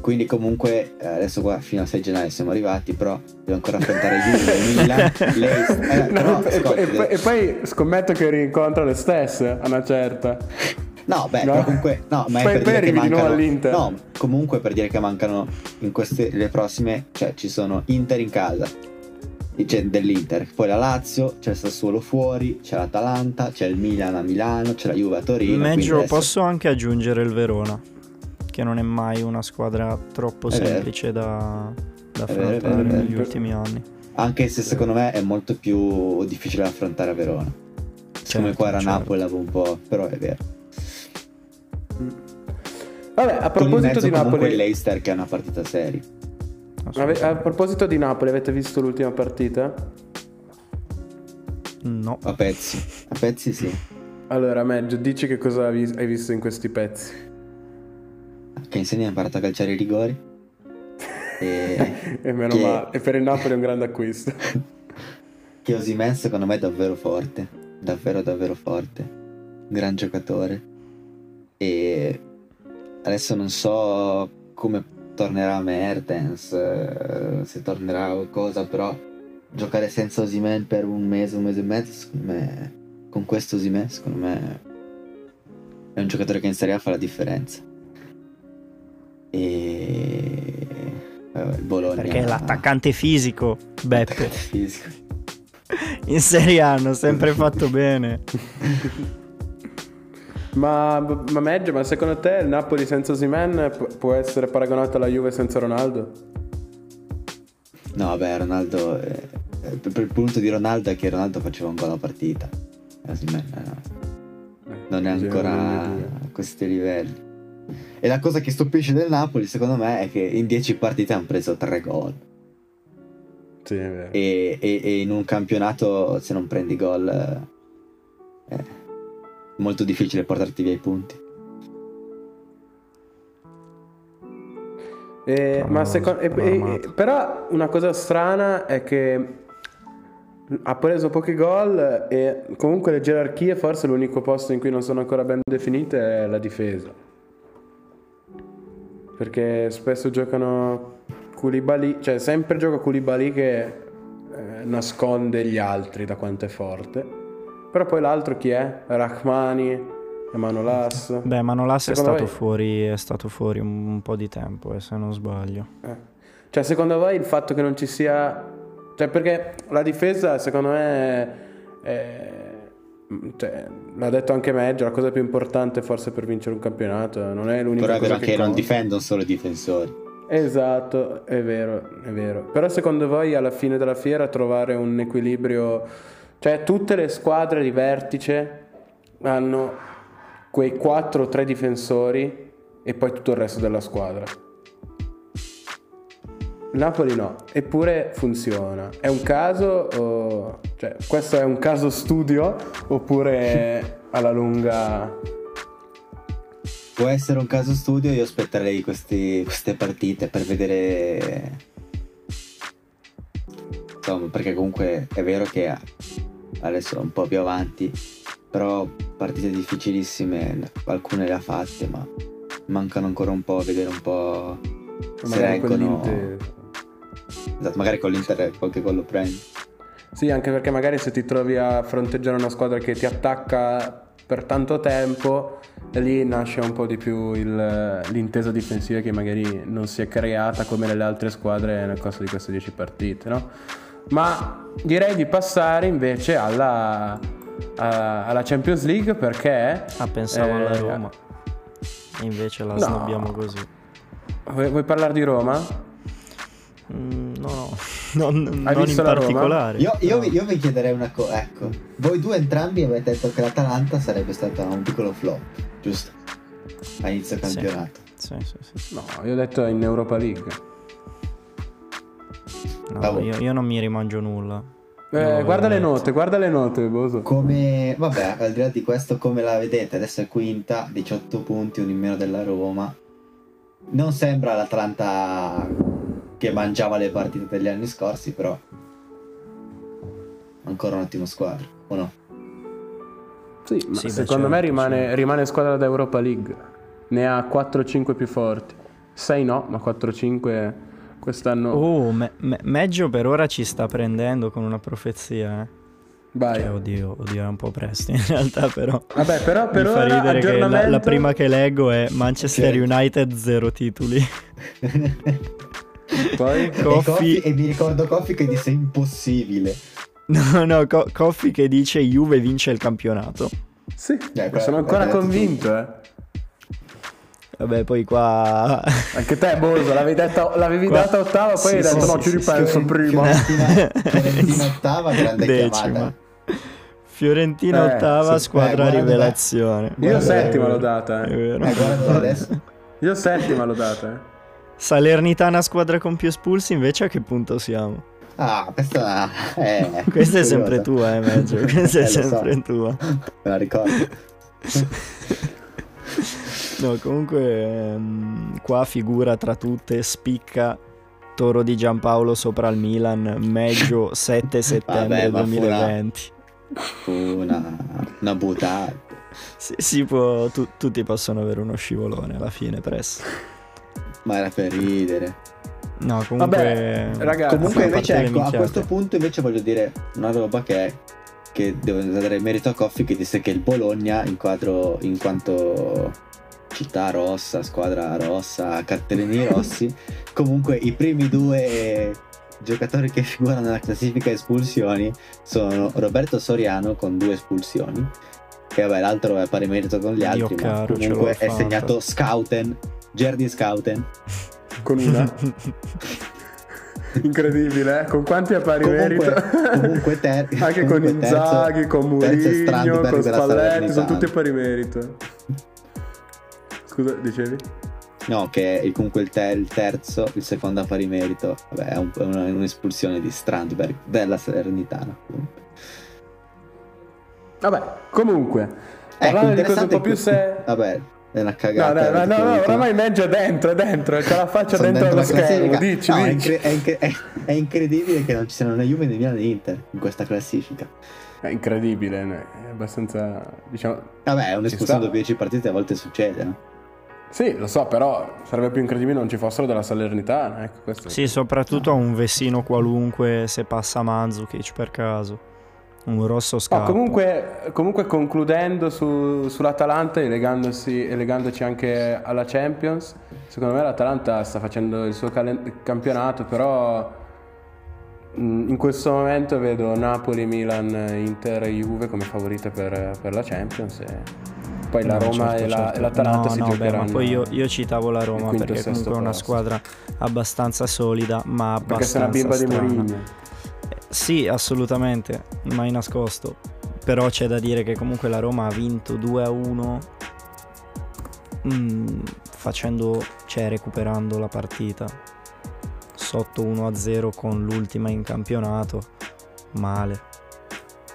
Quindi comunque eh, adesso qua fino al 6 gennaio siamo arrivati, però devo ancora affrontare Juve, Milan, Leicester. Eh, No, però, e, ascolti, e- devo- e poi scommetto che rincontra le stesse a una certa. No, beh, No. comunque no, ma è Poi- per poi dire che arrivi di nuovo mancano all'Inter. No, comunque per dire che mancano in queste le prossime, cioè ci sono Inter in casa. C'è dell'Inter, poi la Lazio, c'è il Sassuolo fuori, c'è l'Atalanta, c'è il Milan a Milano, c'è la Juve a Torino. Meglio adesso- posso anche aggiungere il Verona, che non è mai una squadra troppo vero. semplice da, da è affrontare vero, è negli vero. ultimi anni. Anche se secondo me è molto più difficile da affrontare a Verona. Come Certo, qua era certo. Napoli un po', però è vero. Vabbè, a proposito di Napoli, Leicester che è una partita seria. a proposito di Napoli, avete visto l'ultima partita? No, A pezzi. A pezzi sì. Allora, Maggio, dici che cosa hai visto in questi pezzi? Che insegna ha imparato a calciare i rigori. E E meno Che- male. E per il Napoli è un grande acquisto. che Osimen secondo me è davvero forte. Davvero davvero forte. Gran giocatore. E adesso non so come tornerà Mertens, eh, se tornerà o cosa, però giocare senza Osimen per un mese, un mese e mezzo, secondo me, con questo Osimen, secondo me è un giocatore che in Serie A fa la differenza. E vabbè, il Bologna perché è l'attaccante fisico, Beppe. Attaccante fisico. In Serie A hanno sempre fatto bene. ma, ma Maggio, ma secondo te il Napoli senza Osimhen pu- può essere paragonato alla Juve senza Ronaldo? No, vabbè, Ronaldo. eh, eh, per il punto di Ronaldo è che Ronaldo faceva un gol a partita. Eh, Osimhen, eh, no, non è ancora a questi livelli. E la cosa che stupisce del Napoli, secondo me, è che in 10 partite hanno preso 3 gol. Sì, è vero. E, e- e in un campionato, se non prendi gol, eh, è molto difficile portarti via i punti. Eh, ma secondo, e- e- armato. però una cosa strana è che ha preso pochi gol e comunque le gerarchie forse l'unico posto in cui non sono ancora ben definite è la difesa. Perché spesso giocano Koulibaly, cioè sempre gioca Koulibaly che eh, nasconde gli altri da quanto è forte. Però poi l'altro chi è? Rachmani, Emanolas. Beh, Manolas è stato, fuori, è stato fuori un, un po' di tempo, eh, se non sbaglio. Eh. Cioè, secondo voi il fatto che non ci sia. Cioè, perché la difesa, secondo me. è- Cioè, l'ha detto anche Meggio, la cosa più importante forse per vincere un campionato. Non è l'unica Però è vero che non conta. difendono solo i difensori. Esatto, è vero, è vero. Però secondo voi alla fine della fiera trovare un equilibrio, cioè tutte le squadre di vertice hanno quei 4 o 3 difensori e poi tutto il resto della squadra. Napoli no, eppure funziona. È un caso o... cioè questo è un caso studio oppure alla lunga Può essere un caso studio, io aspetterei questi- queste partite per vedere. Insomma, perché comunque è vero che adesso è un po' più avanti, però partite difficilissime, alcune le ha fatte, ma mancano ancora un po', vedere un po' se reggono. Esatto, magari con l'Inter qualche gol lo prendi. Sì, anche perché magari se ti trovi a fronteggiare una squadra che ti attacca per tanto tempo, lì nasce un po' di più il- l'intesa difensiva che magari non si è creata come nelle altre squadre nel corso di queste 10 partite, no? Ma direi di passare invece alla, a- alla Champions League perché... Ah, pensavo eh, alla Roma. E invece la No. snobbiamo così. Vuoi, vuoi parlare di Roma? Mm, no, no, non, Hai non visto in la Roma? particolare. Io, io io vi chiederei una cosa, ecco, voi due entrambi avete detto che l'Atalanta sarebbe stata un piccolo flop, giusto? A inizio campionato. Sì, sì, sì. No, io ho detto in Europa League. No, io, io non mi rimangio nulla. Eh, guarda le note, guarda le note, Boso. Come, vabbè, al di là di questo, come la vedete? Adesso è quinta, 18 punti, uno in meno della Roma. Non sembra l'Atalanta che mangiava le partite degli anni scorsi, però ancora un'ottima squadra, o no? Sì, ma Sì, secondo me certo, rimane, rimane squadra da Europa League. Ne ha 4-5 più forti. 6 no, ma 4-5 quest'anno. Oh, me- me- Meggio per ora ci sta prendendo con una profezia. Eh. Vai. Cioè, oddio, oddio, è un po' presto in realtà, però. Vabbè, però per Mi fa ora ridere che la, la prima che leggo è Manchester Sì. United zero titoli. Poi... E, Coffee- Coffi- e mi ricordo Coffi che disse impossibile. No, no, Co- Coffi che dice Juve vince il campionato. Sì, Eh, sono beh, ancora l'hai detto convinto, eh. Vabbè, poi qua... Anche te, Boso, l'avevi, detta- l'avevi Qua- data ottava, poi Sì, hai sì, detto sì, no, ci sì, ripenso Fioren- prima. Fiorentina, Fiorentina ottava, grande Decima. chiamata. Fiorentina Eh, ottava, sì, squadra eh, rivelazione. Io Guarda, settima è l'ho data, È eh. vero. Eh, guarda adesso. Io settima l'ho data, eh. Salernitana squadra con più espulsi, invece a che punto siamo? Ah, questa è... Questa è sempre tua, eh, Meggio. Questa Eh, è lo so. sempre tua. Me la ricordo. No, comunque ehm, qua figura tra tutte, spicca Toro di Giampaolo sopra il Milan, Meggio 7 settembre Vabbè, ma fu una- 2020. Fu una, una buttata. Si, si può, tu- tutti possono avere uno scivolone alla fine, presto. Ma era per ridere. No, comunque... Vabbè, ragazzi, Comunque a invece ecco, a questo punto invece voglio dire una roba che è che devo dare merito a Coffi che disse che il Bologna in, quadro, in quanto città rossa, squadra rossa, cartellini rossi, comunque i primi due giocatori che figurano nella classifica espulsioni sono Roberto Soriano con due espulsioni e vabbè l'altro è pari merito con gli Dio altri ma caro, comunque è fatta. segnato Scouten Gerdi Scouten Con una. Incredibile, eh? Con quanti a pari Comunque- merito? comunque ter- Anche con comunque terzo- Inzaghi, con terzo Mourinho, Strandberg con Spalletti, sono tutti a pari merito. Scusa, dicevi? No, che comunque il, te- il terzo, il secondo a pari merito. Vabbè, è, un- è una- un'espulsione di Strandberg della Salernitana. comunque. Vabbè, comunque, parlando di cose un po' più que- se... Vabbè, è una cagata. no, no, no, no, oramai Meggio è dentro, è dentro, c'ha la faccia Sono dentro, allo schermo, dici, No, è, dici. incre- è incre- è- è incredibile che non ci siano né Juve né Milan né Inter in questa classifica. È incredibile, è abbastanza, diciamo... Vabbè, Ci un'espulsione sta. dopo 10 partite a volte succede, no? Sì, lo so, però sarebbe più incredibile non ci fossero della Salernitana, ecco, questo... Sì, soprattutto a un vessino qualunque se passa Mandzukic per caso. Un rosso No, scappa. comunque, comunque concludendo su- sull'Atalanta e legandoci anche alla Champions, secondo me l'Atalanta sta facendo il suo calen- campionato, però mh, in questo momento vedo Napoli, Milan, Inter e Juve come favorite per, per la Champions e poi la Roma certo, e, la- certo. e l'Atalanta no, si no, beh, giocheranno. ma poi io, io citavo la Roma perché comunque è una posto. squadra abbastanza solida, ma perché sei una abbastanza bimba di strana. Mourinho. Sì, assolutamente, mai nascosto. Però c'è da dire che comunque la Roma ha vinto 2 a 1 mm, facendo, cioè recuperando la partita sotto 1 a 0 con l'ultima in campionato. Male.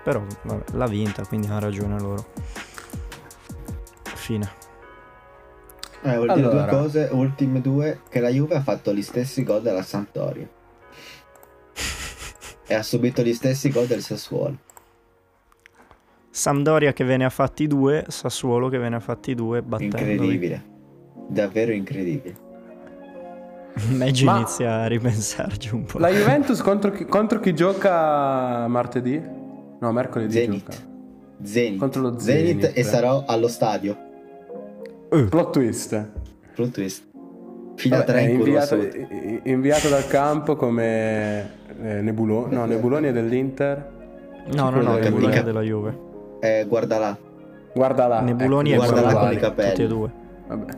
Però vabbè, l'ha vinta, quindi ha ragione loro. Fine. Eh, vuol dire Allora. due cose, ultime due, che la Juve ha fatto gli stessi gol della Sampdoria. E ha subito gli stessi gol del Sassuolo. Sampdoria che ve ne ha fatti due, Sassuolo che ve ne ha fatti due, battendoli. Incredibile. Davvero incredibile. Meglio Ma- inizia a ripensarci un po'. La Juventus contro chi, contro chi gioca martedì? No, mercoledì Zenit. gioca. Zenit. Contro lo Zenit Zenit. e sarò allo stadio. Plot twist. Plot twist. Fila Vabbè, 3 è in curva inviato, inviato dal campo come eh, Nebuloni. No, Nebuloni è dell'Inter. No, no, no, Nebuloni è della Juve. Eh, guarda là. Guarda là. Nebuloni ecco, e guarda là con i capelli. tutti e due. Vabbè.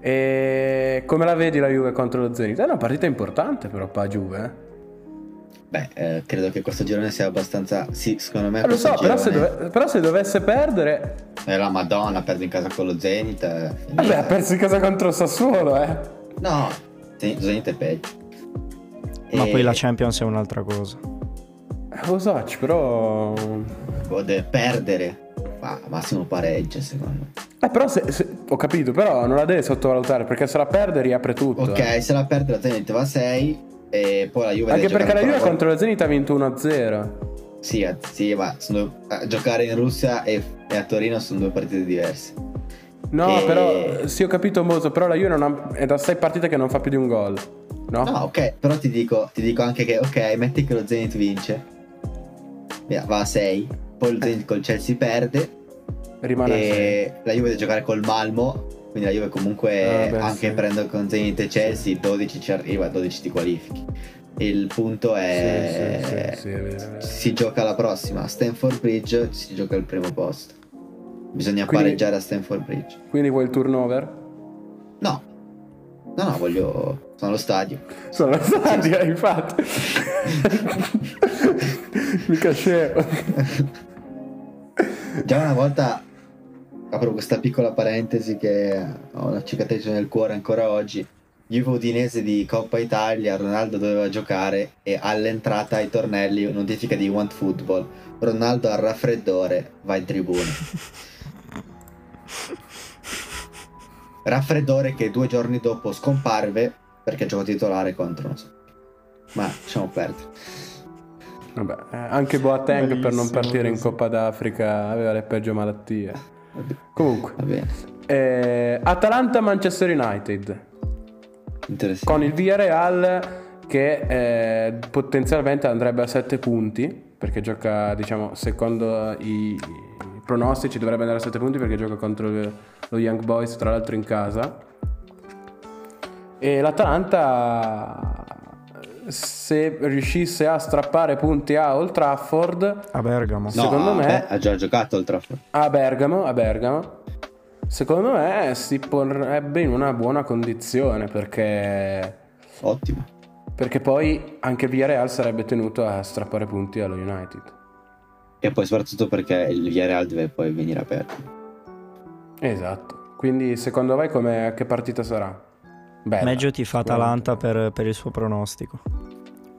E come la vedi la Juve contro lo Zenit? È una partita importante però per la Juve. eh. Beh, eh, credo che questo girone sia abbastanza... Sì, secondo me Eh, lo so, però se, girone dove- però se dovesse perdere... è la Madonna, perde in casa con lo Zenit. Vabbè, ha perso in casa contro Sassuolo, eh. No, Zenit è peggio. Ma E- poi la Champions è un'altra cosa. Lo so, però... Deve perdere. Ma massimo pareggio, secondo me. Eh, però se, se- ho capito, però non la deve sottovalutare perché se la perde riapre tutto. Ok, eh. se la perde la Zenit va a 6 e poi la Juve Anche perché la Juve contro la Zenit ha vinto 1-0. Sì, eh, sì, ma sono- a giocare in Russia e, e a Torino sono due partite diverse. No, E- però sì, ho capito Moso, però la Juve non ha- è da 6 partite che non fa più di un gol. No? No, ok, però ti dico, ti dico anche che, ok, metti che lo Zenit vince, Via, va a 6, poi lo Zenit col Chelsea perde Rimane e la Juve deve giocare col Malmo, quindi la Juve comunque Ah, beh, anche sì. prendo con Zenit e Chelsea, 12 ci arriva, 12 ti qualifichi. Il punto è... Sì, sì. Si gioca la prossima, a Stanford Bridge si gioca il primo posto. Bisogna Quindi- pareggiare a Stanford Bridge. Quindi vuoi il turnover? No, no, no, voglio... Sono allo stadio. Sono la stadio, infatti. Mica scemo. Già una volta apro questa piccola parentesi che ho una cicatrice nel cuore ancora oggi. Juve Udinese di Coppa Italia, Ronaldo doveva giocare e all'entrata ai tornelli notifica di Want Football. Ronaldo al raffreddore va in tribuna. Raffreddore che due giorni dopo scomparve perché giocò titolare contro non so. Ma lasciamo perdere. Vabbè, eh, anche Boateng per non Bellissimo partire in. Coppa d'Africa aveva le peggio malattie. Comunque, eh, Atalanta-Manchester United. Con il Villarreal che eh, potenzialmente andrebbe a 7 punti perché gioca diciamo secondo i pronostici dovrebbe andare a 7 punti perché gioca contro lo Young Boys tra l'altro in casa e l'Atalanta se riuscisse a strappare punti a Old Trafford A Bergamo. No, secondo me- beh, ha già giocato il Trafford. a Bergamo, a Bergamo secondo me si porrebbe in una buona condizione perché Ottimo. Perché poi anche il Villarreal sarebbe tenuto a strappare punti allo United. E poi soprattutto perché il Villarreal deve poi venire aperto. Esatto. Quindi secondo voi come, che partita sarà? Bella. Meglio ti fa Atalanta per, per il suo pronostico.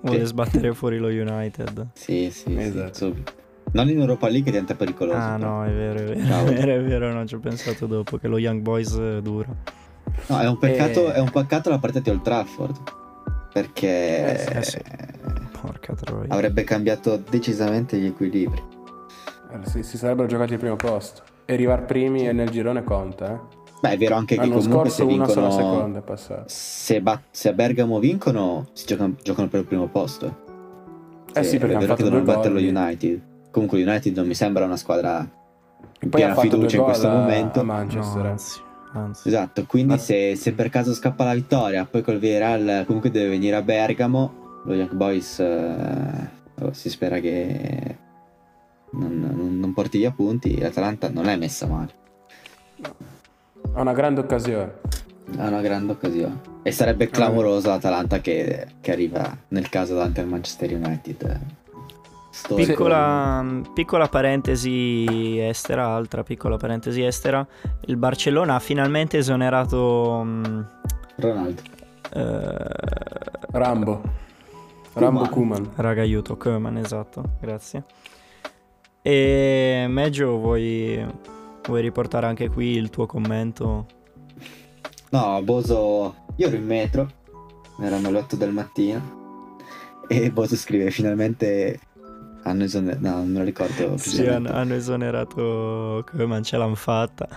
Vuole Sì. sbattere fuori lo United. Sì, sì, Esatto. sì. Non in Europa League diventa pericoloso. Ah però. no, è vero, è vero, Ciao. è vero, è vero, non ci ho pensato dopo che lo Young Boys eh, dura. No, è un peccato, Eh. è un peccato la partita di Old Trafford. Perché Eh sì. Porca troia. avrebbe cambiato decisamente gli equilibri. Eh, Si, si sarebbero giocati al primo posto. E arrivare primi nel girone conta, eh. Beh, è vero anche che L'anno comunque se scorso una sola vincono seconda è passata. se, ba- se a Bergamo vincono si giocano, giocano per il primo posto. Eh sì, perché è vero che devono due battere lo gol. United. Comunque l'United non mi sembra una squadra Poi ha piena fiducia in questo a- momento. a Manchester. No, eh. anzi, anzi. Esatto, quindi Ma- se, se per caso scappa la vittoria, poi col Villarreal comunque deve venire a Bergamo, lo Young Boys eh, si spera che non, non- non porti via punti, l'Atalanta non è messa male, Ha una grande occasione. ha una grande occasione. E sarebbe clamoroso l'Atalanta che, che arriva nel caso davanti al Manchester United. Piccola, piccola parentesi estera, altra piccola parentesi estera. Il Barcellona ha finalmente esonerato mm, Ronaldo. eh, Rambo. Rambo Kuman. Raga, aiuto, Koeman, esatto, grazie. E Meggio, vuoi, vuoi riportare anche qui il tuo commento? No, Boso, io ero in metro, erano le 8 del mattino e Boso scrive finalmente hanno esonerato, no non me lo ricordo Sì, hanno, hanno esonerato Koeman, ce l'hanno fatta.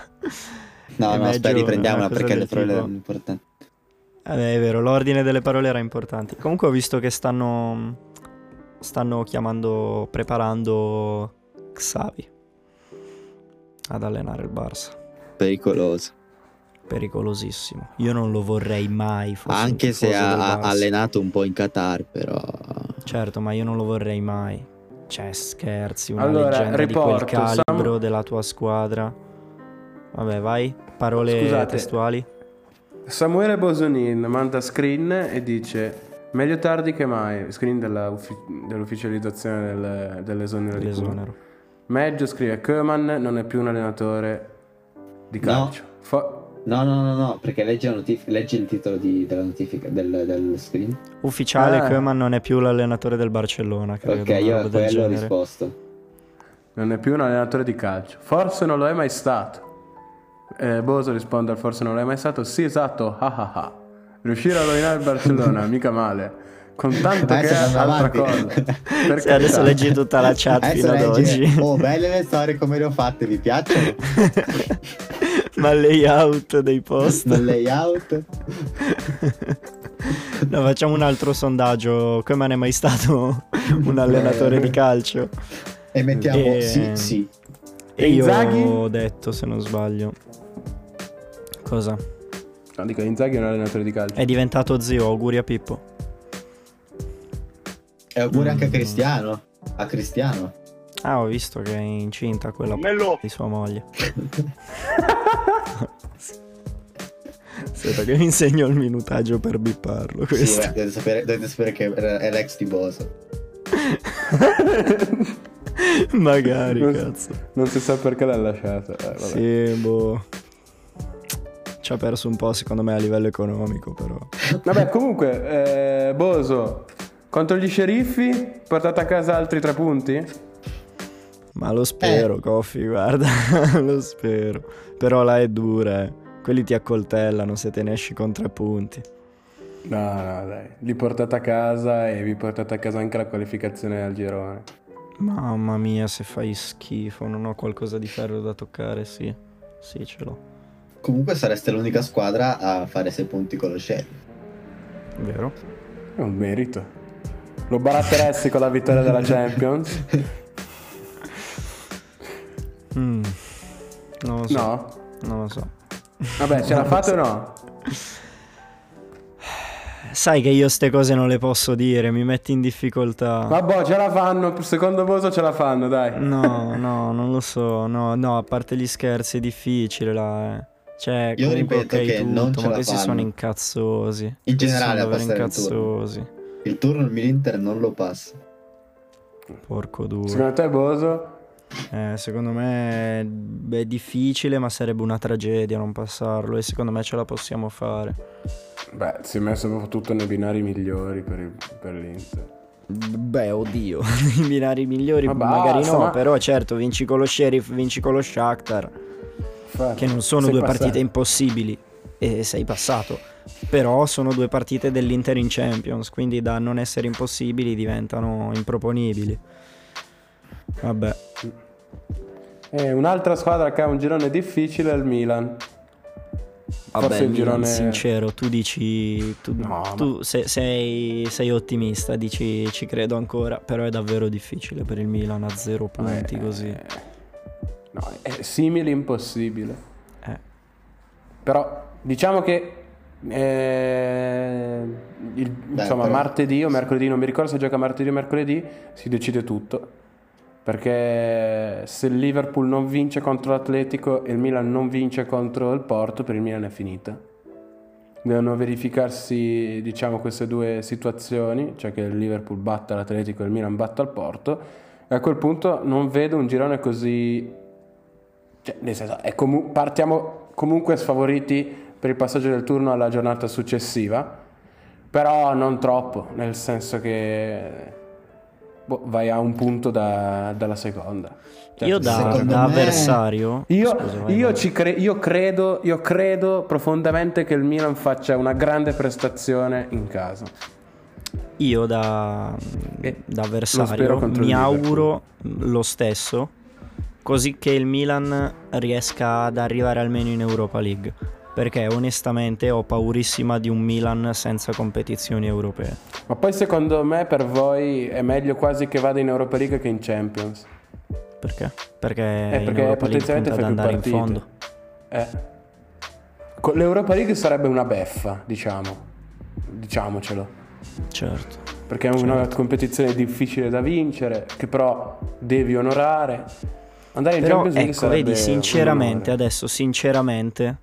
No, E no, aspetta, Meggio riprendiamola cosa perché le del parole erano importanti. Eh, è vero, l'ordine delle parole era importante. Comunque ho visto che stanno, stanno chiamando, preparando Xavi ad allenare il Barça. Pericoloso. Pericolosissimo. Io non lo vorrei mai. Anche se ha, allenato un po' in Qatar, però Certo, ma io non lo vorrei mai. Cioè, scherzi, una Allora, leggenda di quel riporto, calibro Sam- della tua squadra. Vabbè, vai. Parole Scusate. testuali. Samuele Bosonin manda screen e dice meglio tardi che mai. Screen della uffi- dell'ufficializzazione del- dell'esonero di. L'esonero. Meggio scrive Koeman non è più un allenatore di No. calcio. Fo- No, no, no, no, perché leggi, la notif- leggi il titolo di- della notifica del, del screen. Ufficiale, Ah. Koeman non è più l'allenatore del Barcellona. Credo, ok, io a quello ho risposto. non è più un allenatore di calcio. Forse non lo è mai stato. Eh, Boso risponde al forse non è mai stato. Sì, esatto. ah ah ah. Riuscire a rovinare il Barcellona, mica male. Con tanto che Adesso è andiamo altra cosa. Per Sì, adesso leggi tutta la chat Adesso fino ad oggi. Oh, belle le storie come le ho fatte, vi piacciono? Ma il layout dei post. Nel layout? No, facciamo un altro sondaggio. Koeman è mai stato un allenatore di calcio? E mettiamo E- sì, sì. E io Inzaghi? ho detto, se non sbaglio. Cosa? No, dico, Inzaghi è un allenatore di calcio. È diventato zio, auguri a Pippo. E auguri anche a Mm. Cristiano. A Cristiano. Ah, ho visto che è incinta quella Mello. di sua moglie. Aspetta che mi insegno il minutaggio per bipparlo. Sì, Questo. beh, dovete, sapere, dovete sapere che è l'ex di Boso. Magari, Non- cazzo. Non si sa perché l'ha lasciata. Eh, vabbè. Sì, boh. Ci ha perso un po', secondo me, a livello economico, però. Vabbè, comunque, eh, Boso, contro gli sceriffi, portate a casa altri tre punti? Ma lo spero, Coffi, guarda. lo spero. Però là è dura, eh. Quelli ti accoltellano se te ne esci con tre punti. No, no, dai. Li portate a casa e vi portate a casa anche la qualificazione al girone. Mamma mia, se fai schifo, non ho qualcosa di ferro da toccare, sì. Sì, ce l'ho. Comunque sareste l'unica squadra a fare 6 punti con lo Shell. Vero? È un merito. Lo baratteresti con la vittoria della Champions? Mm. Non lo so. No? Non lo so. Vabbè, ce la fate o no? Sai che io ste cose non le posso dire, mi metti in difficoltà. Vabbè, ce la fanno. Secondo Boso ce la fanno, dai. No, no, non lo so. No, no, a parte gli scherzi, è difficile là. eh. Cioè, Io ripeto che tutto, non ce ma la questi fanno. sono incazzosi. In Questi generale sono passare il turno. incazzosi. Il turno l'Inter non lo passa. Porco duro. Secondo te, Boso? Eh, secondo me è difficile, ma sarebbe una tragedia non passarlo e secondo me ce la possiamo fare. Beh, si è messo proprio tutto nei binari migliori per, il, per l'Inter. Beh, oddio, i binari migliori Ma magari basta, no, ma- però certo, vinci con lo Sheriff, vinci con lo Shakhtar, Infatti, che non sono due passato. partite impossibili e sei passato. Però sono due partite dell'Inter in Champions, quindi da non essere impossibili diventano improponibili. Vabbè, E un'altra squadra che ha un girone difficile è il Milan. Vabbè, Forse il Milan, girone... sincero, tu dici. Tu, No, tu se- sei, sei ottimista, dici ci credo ancora. Però è davvero difficile per il Milan a zero punti Eh, così. No, è simile impossibile. Eh. Però diciamo che eh, il- insomma però- martedì o mercoledì, non mi ricordo se gioca martedì o mercoledì, si decide tutto. Perché se il Liverpool non vince contro l'Atletico e il Milan non vince contro il Porto, per il Milan è finita. Devono verificarsi, diciamo, queste due situazioni, cioè che il Liverpool batta l'Atletico e il Milan batta il Porto. E a quel punto non vedo un girone così cioè, nel senso, è comu- partiamo comunque sfavoriti per il passaggio del turno alla giornata successiva, però non troppo, nel senso che boh, vai a un punto da- dalla seconda. Cioè, Io da, da me- avversario. Io, Scusa, io cre- io credo, io credo profondamente che il Milan faccia una grande prestazione in casa. Io da, Eh, da avversario mi auguro lo stesso, così che il Milan riesca ad arrivare almeno in Europa League. Perché onestamente ho paurissima di un Milan senza competizioni europee. Ma poi secondo me per voi è meglio quasi che vada in Europa League che in Champions. Perché? Perché, Eh, perché potenzialmente fai più andare in partite. fondo. Eh. L'Europa League sarebbe una beffa, diciamo. Diciamocelo. Certo. Perché è una competizione difficile da vincere, che però devi onorare. Andare in Però Champions League ecco, vedi, sinceramente, adesso sinceramente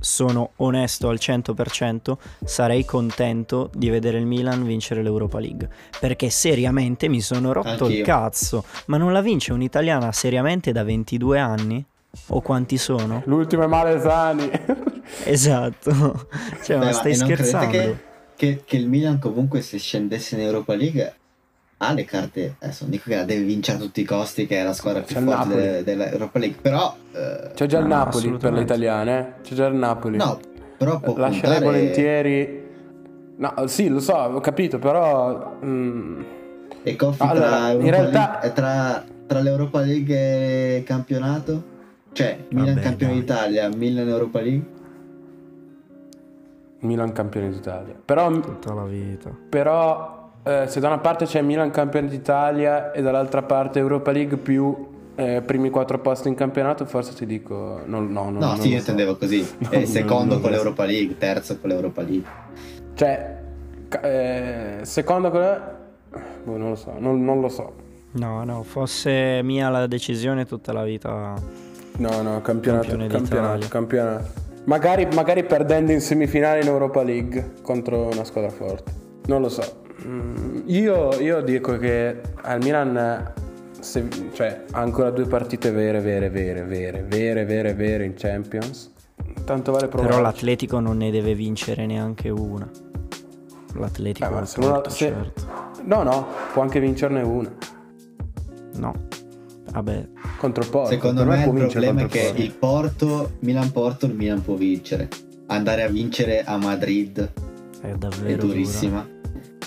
sono onesto al 100%, sarei contento di vedere il Milan vincere l'Europa League, perché seriamente mi sono rotto il Anch'io. cazzo, ma non la vince un'italiana seriamente da 22 anni? O quanti sono? L'ultimo è Malesani. Esatto. Cioè, Beh, ma stai scherzando? Che, che, che il Milan comunque se scendesse in Europa League ha le carte, adesso non dico che la deve vincere a tutti i costi, che è la squadra più C'è forte Napoli. delle- dell'Europa League, però... eh, C'è già il No, Napoli per le italiane. eh. C'è già il Napoli. no, però può Lascerei contare- volentieri. No, sì, lo so, ho capito, però. mm, E Coffi Allora, tra, in Europa realtà- League- eh, tra, tra l'Europa League e campionato? Cioè, Milan Vabbè, campione dai. d'Italia, Milan Europa League? Milan campione d'Italia. Però, Tutta la vita. però eh, se da una parte c'è Milan campione d'Italia e dall'altra parte Europa League più eh, primi quattro posti in campionato, forse ti dico. No, no, no. No, non sì, io so. intendevo così. No, Eh, secondo no, con l'Europa League, terzo con l'Europa League. Cioè, eh, secondo quello. Boh, non lo so, non, non lo so. No, no, fosse mia la decisione tutta la vita. No, no, campionato, campionato, campionato. Magari, magari perdendo in semifinale in Europa League contro una squadra forte. Non lo so. Mm, Io, io dico che al Milan se- cioè, ha ancora due partite vere, vere, vere, vere, vere, vere, vere in Champions. Tanto vale provare. Però l'Atletico non ne deve vincere neanche una. L'Atletico Eh, è se certo. No, no, può anche vincerne una. No. Vabbè, Contro il Porto. Secondo me il può vincere problema è che il Porto, Milan-Porto, il Milan può vincere. Andare a vincere a Madrid è è davvero durissima.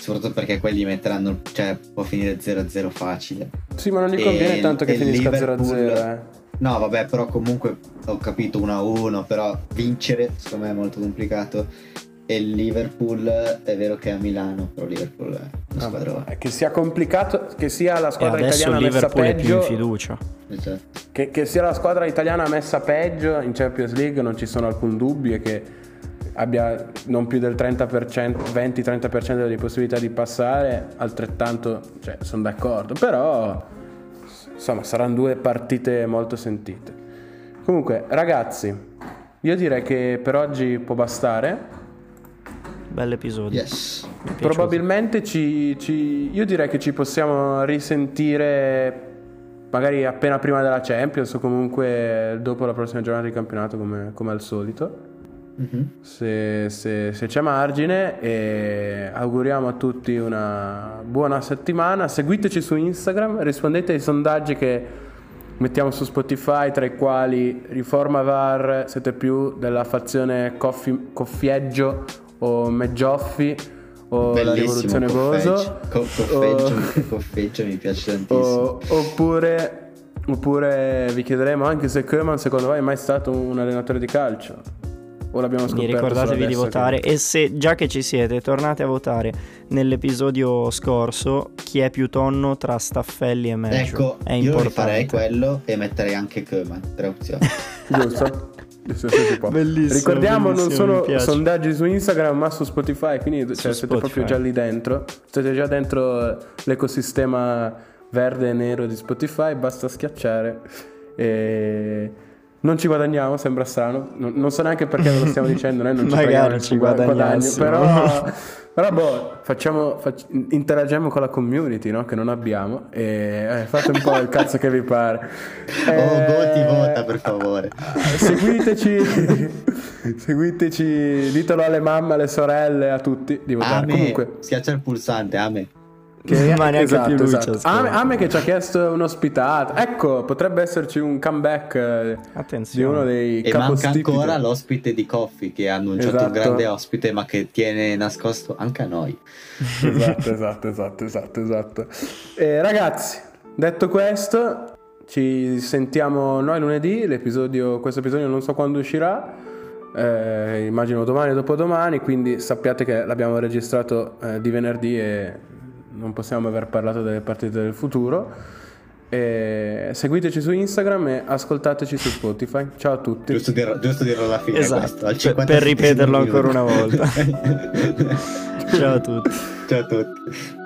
Soprattutto perché quelli metteranno, cioè può finire 0-0 facile. Sì, ma non gli E conviene il- tanto che e finisca Liverpool- 0-0. Eh. No, vabbè, però comunque ho capito 1-1, però vincere secondo me è molto complicato. E il Liverpool è vero che è a Milano, però Liverpool è una squadra. Eh, Che sia complicato, che sia la E squadra italiana messa Liverpool è più in peggio, fiducia. Cioè, che, che sia la squadra italiana messa peggio in Champions League non ci sono alcun dubbio e che abbia non più del 30%, 20-30% delle possibilità di passare, altrettanto, cioè, sono d'accordo, però insomma saranno due partite molto sentite. Comunque, ragazzi, io direi che per oggi può bastare. Bell'episodio. yes. Probabilmente ci, ci- io direi che ci possiamo risentire magari appena prima della Champions o comunque dopo la prossima giornata di campionato come, come al solito. Mhm. Se, se- se c'è margine e auguriamo a tutti una buona settimana. Seguiteci su Instagram, rispondete ai sondaggi che mettiamo su Spotify, tra i quali Riforma VAR, siete più della fazione coffi- Coffieggio o Meggioffi o la Bellissimo rivoluzione Boso. Coffeggio. Co- o- Coffeggio, Coffeggio mi piace tantissimo. o- oppure, oppure vi chiederemo anche se Koeman secondo voi è mai stato un allenatore di calcio. O l'abbiamo Quindi scoperto solo ricordatevi di votare che- e se già che ci siete tornate a votare nell'episodio scorso chi è più tonno tra Staffelli e Meggio. Ecco, è io importante. farei quello e metterei anche Koeman, tre opzioni. Giusto? Sì. Bellissimo, Ricordiamo non bellissimo, solo piace. sondaggi su Instagram ma su Spotify, quindi cioè, siete Spotify. proprio già lì dentro. Siete già dentro l'ecosistema verde e nero di Spotify, basta schiacciare. E... Non ci guadagniamo, sembra strano. Non, non so neanche perché ve lo stiamo dicendo, noi non ci Magari ci nessun gua- guadagno, guadagnassimo. però, però boh, facciamo, fac- interagiamo con la community, no? Che non abbiamo. E eh, fate un po' il cazzo che vi pare. Oh, Eh, voti, vota per favore. seguiteci, seguiteci, ditelo alle mamme, alle sorelle, a tutti di votare. Comunque, schiaccia il pulsante, Ame. Che, Ma neanche esatto, più lui esatto. Ame, Ame che ci ha chiesto un'ospitata. Ecco, potrebbe esserci un comeback eh, di Attenzione. uno dei E manca capostipiti. ancora l'ospite di Coffee che ha annunciato Esatto. un grande ospite ma che tiene nascosto anche a noi. Esatto, esatto, esatto, esatto, esatto. Eh, ragazzi, detto questo, ci sentiamo noi lunedì. L'episodio, questo episodio non so quando uscirà. eh, immagino domani o dopodomani. Quindi sappiate che l'abbiamo registrato eh, di venerdì e non possiamo aver parlato delle partite del futuro. E seguiteci su Instagram e ascoltateci su Spotify. Ciao a tutti. Giusto dirlo, giusto dirlo alla fine Esatto, questo, al per- 57 per ripeterlo ancora una volta. Ciao a tutti. Ciao a tutti.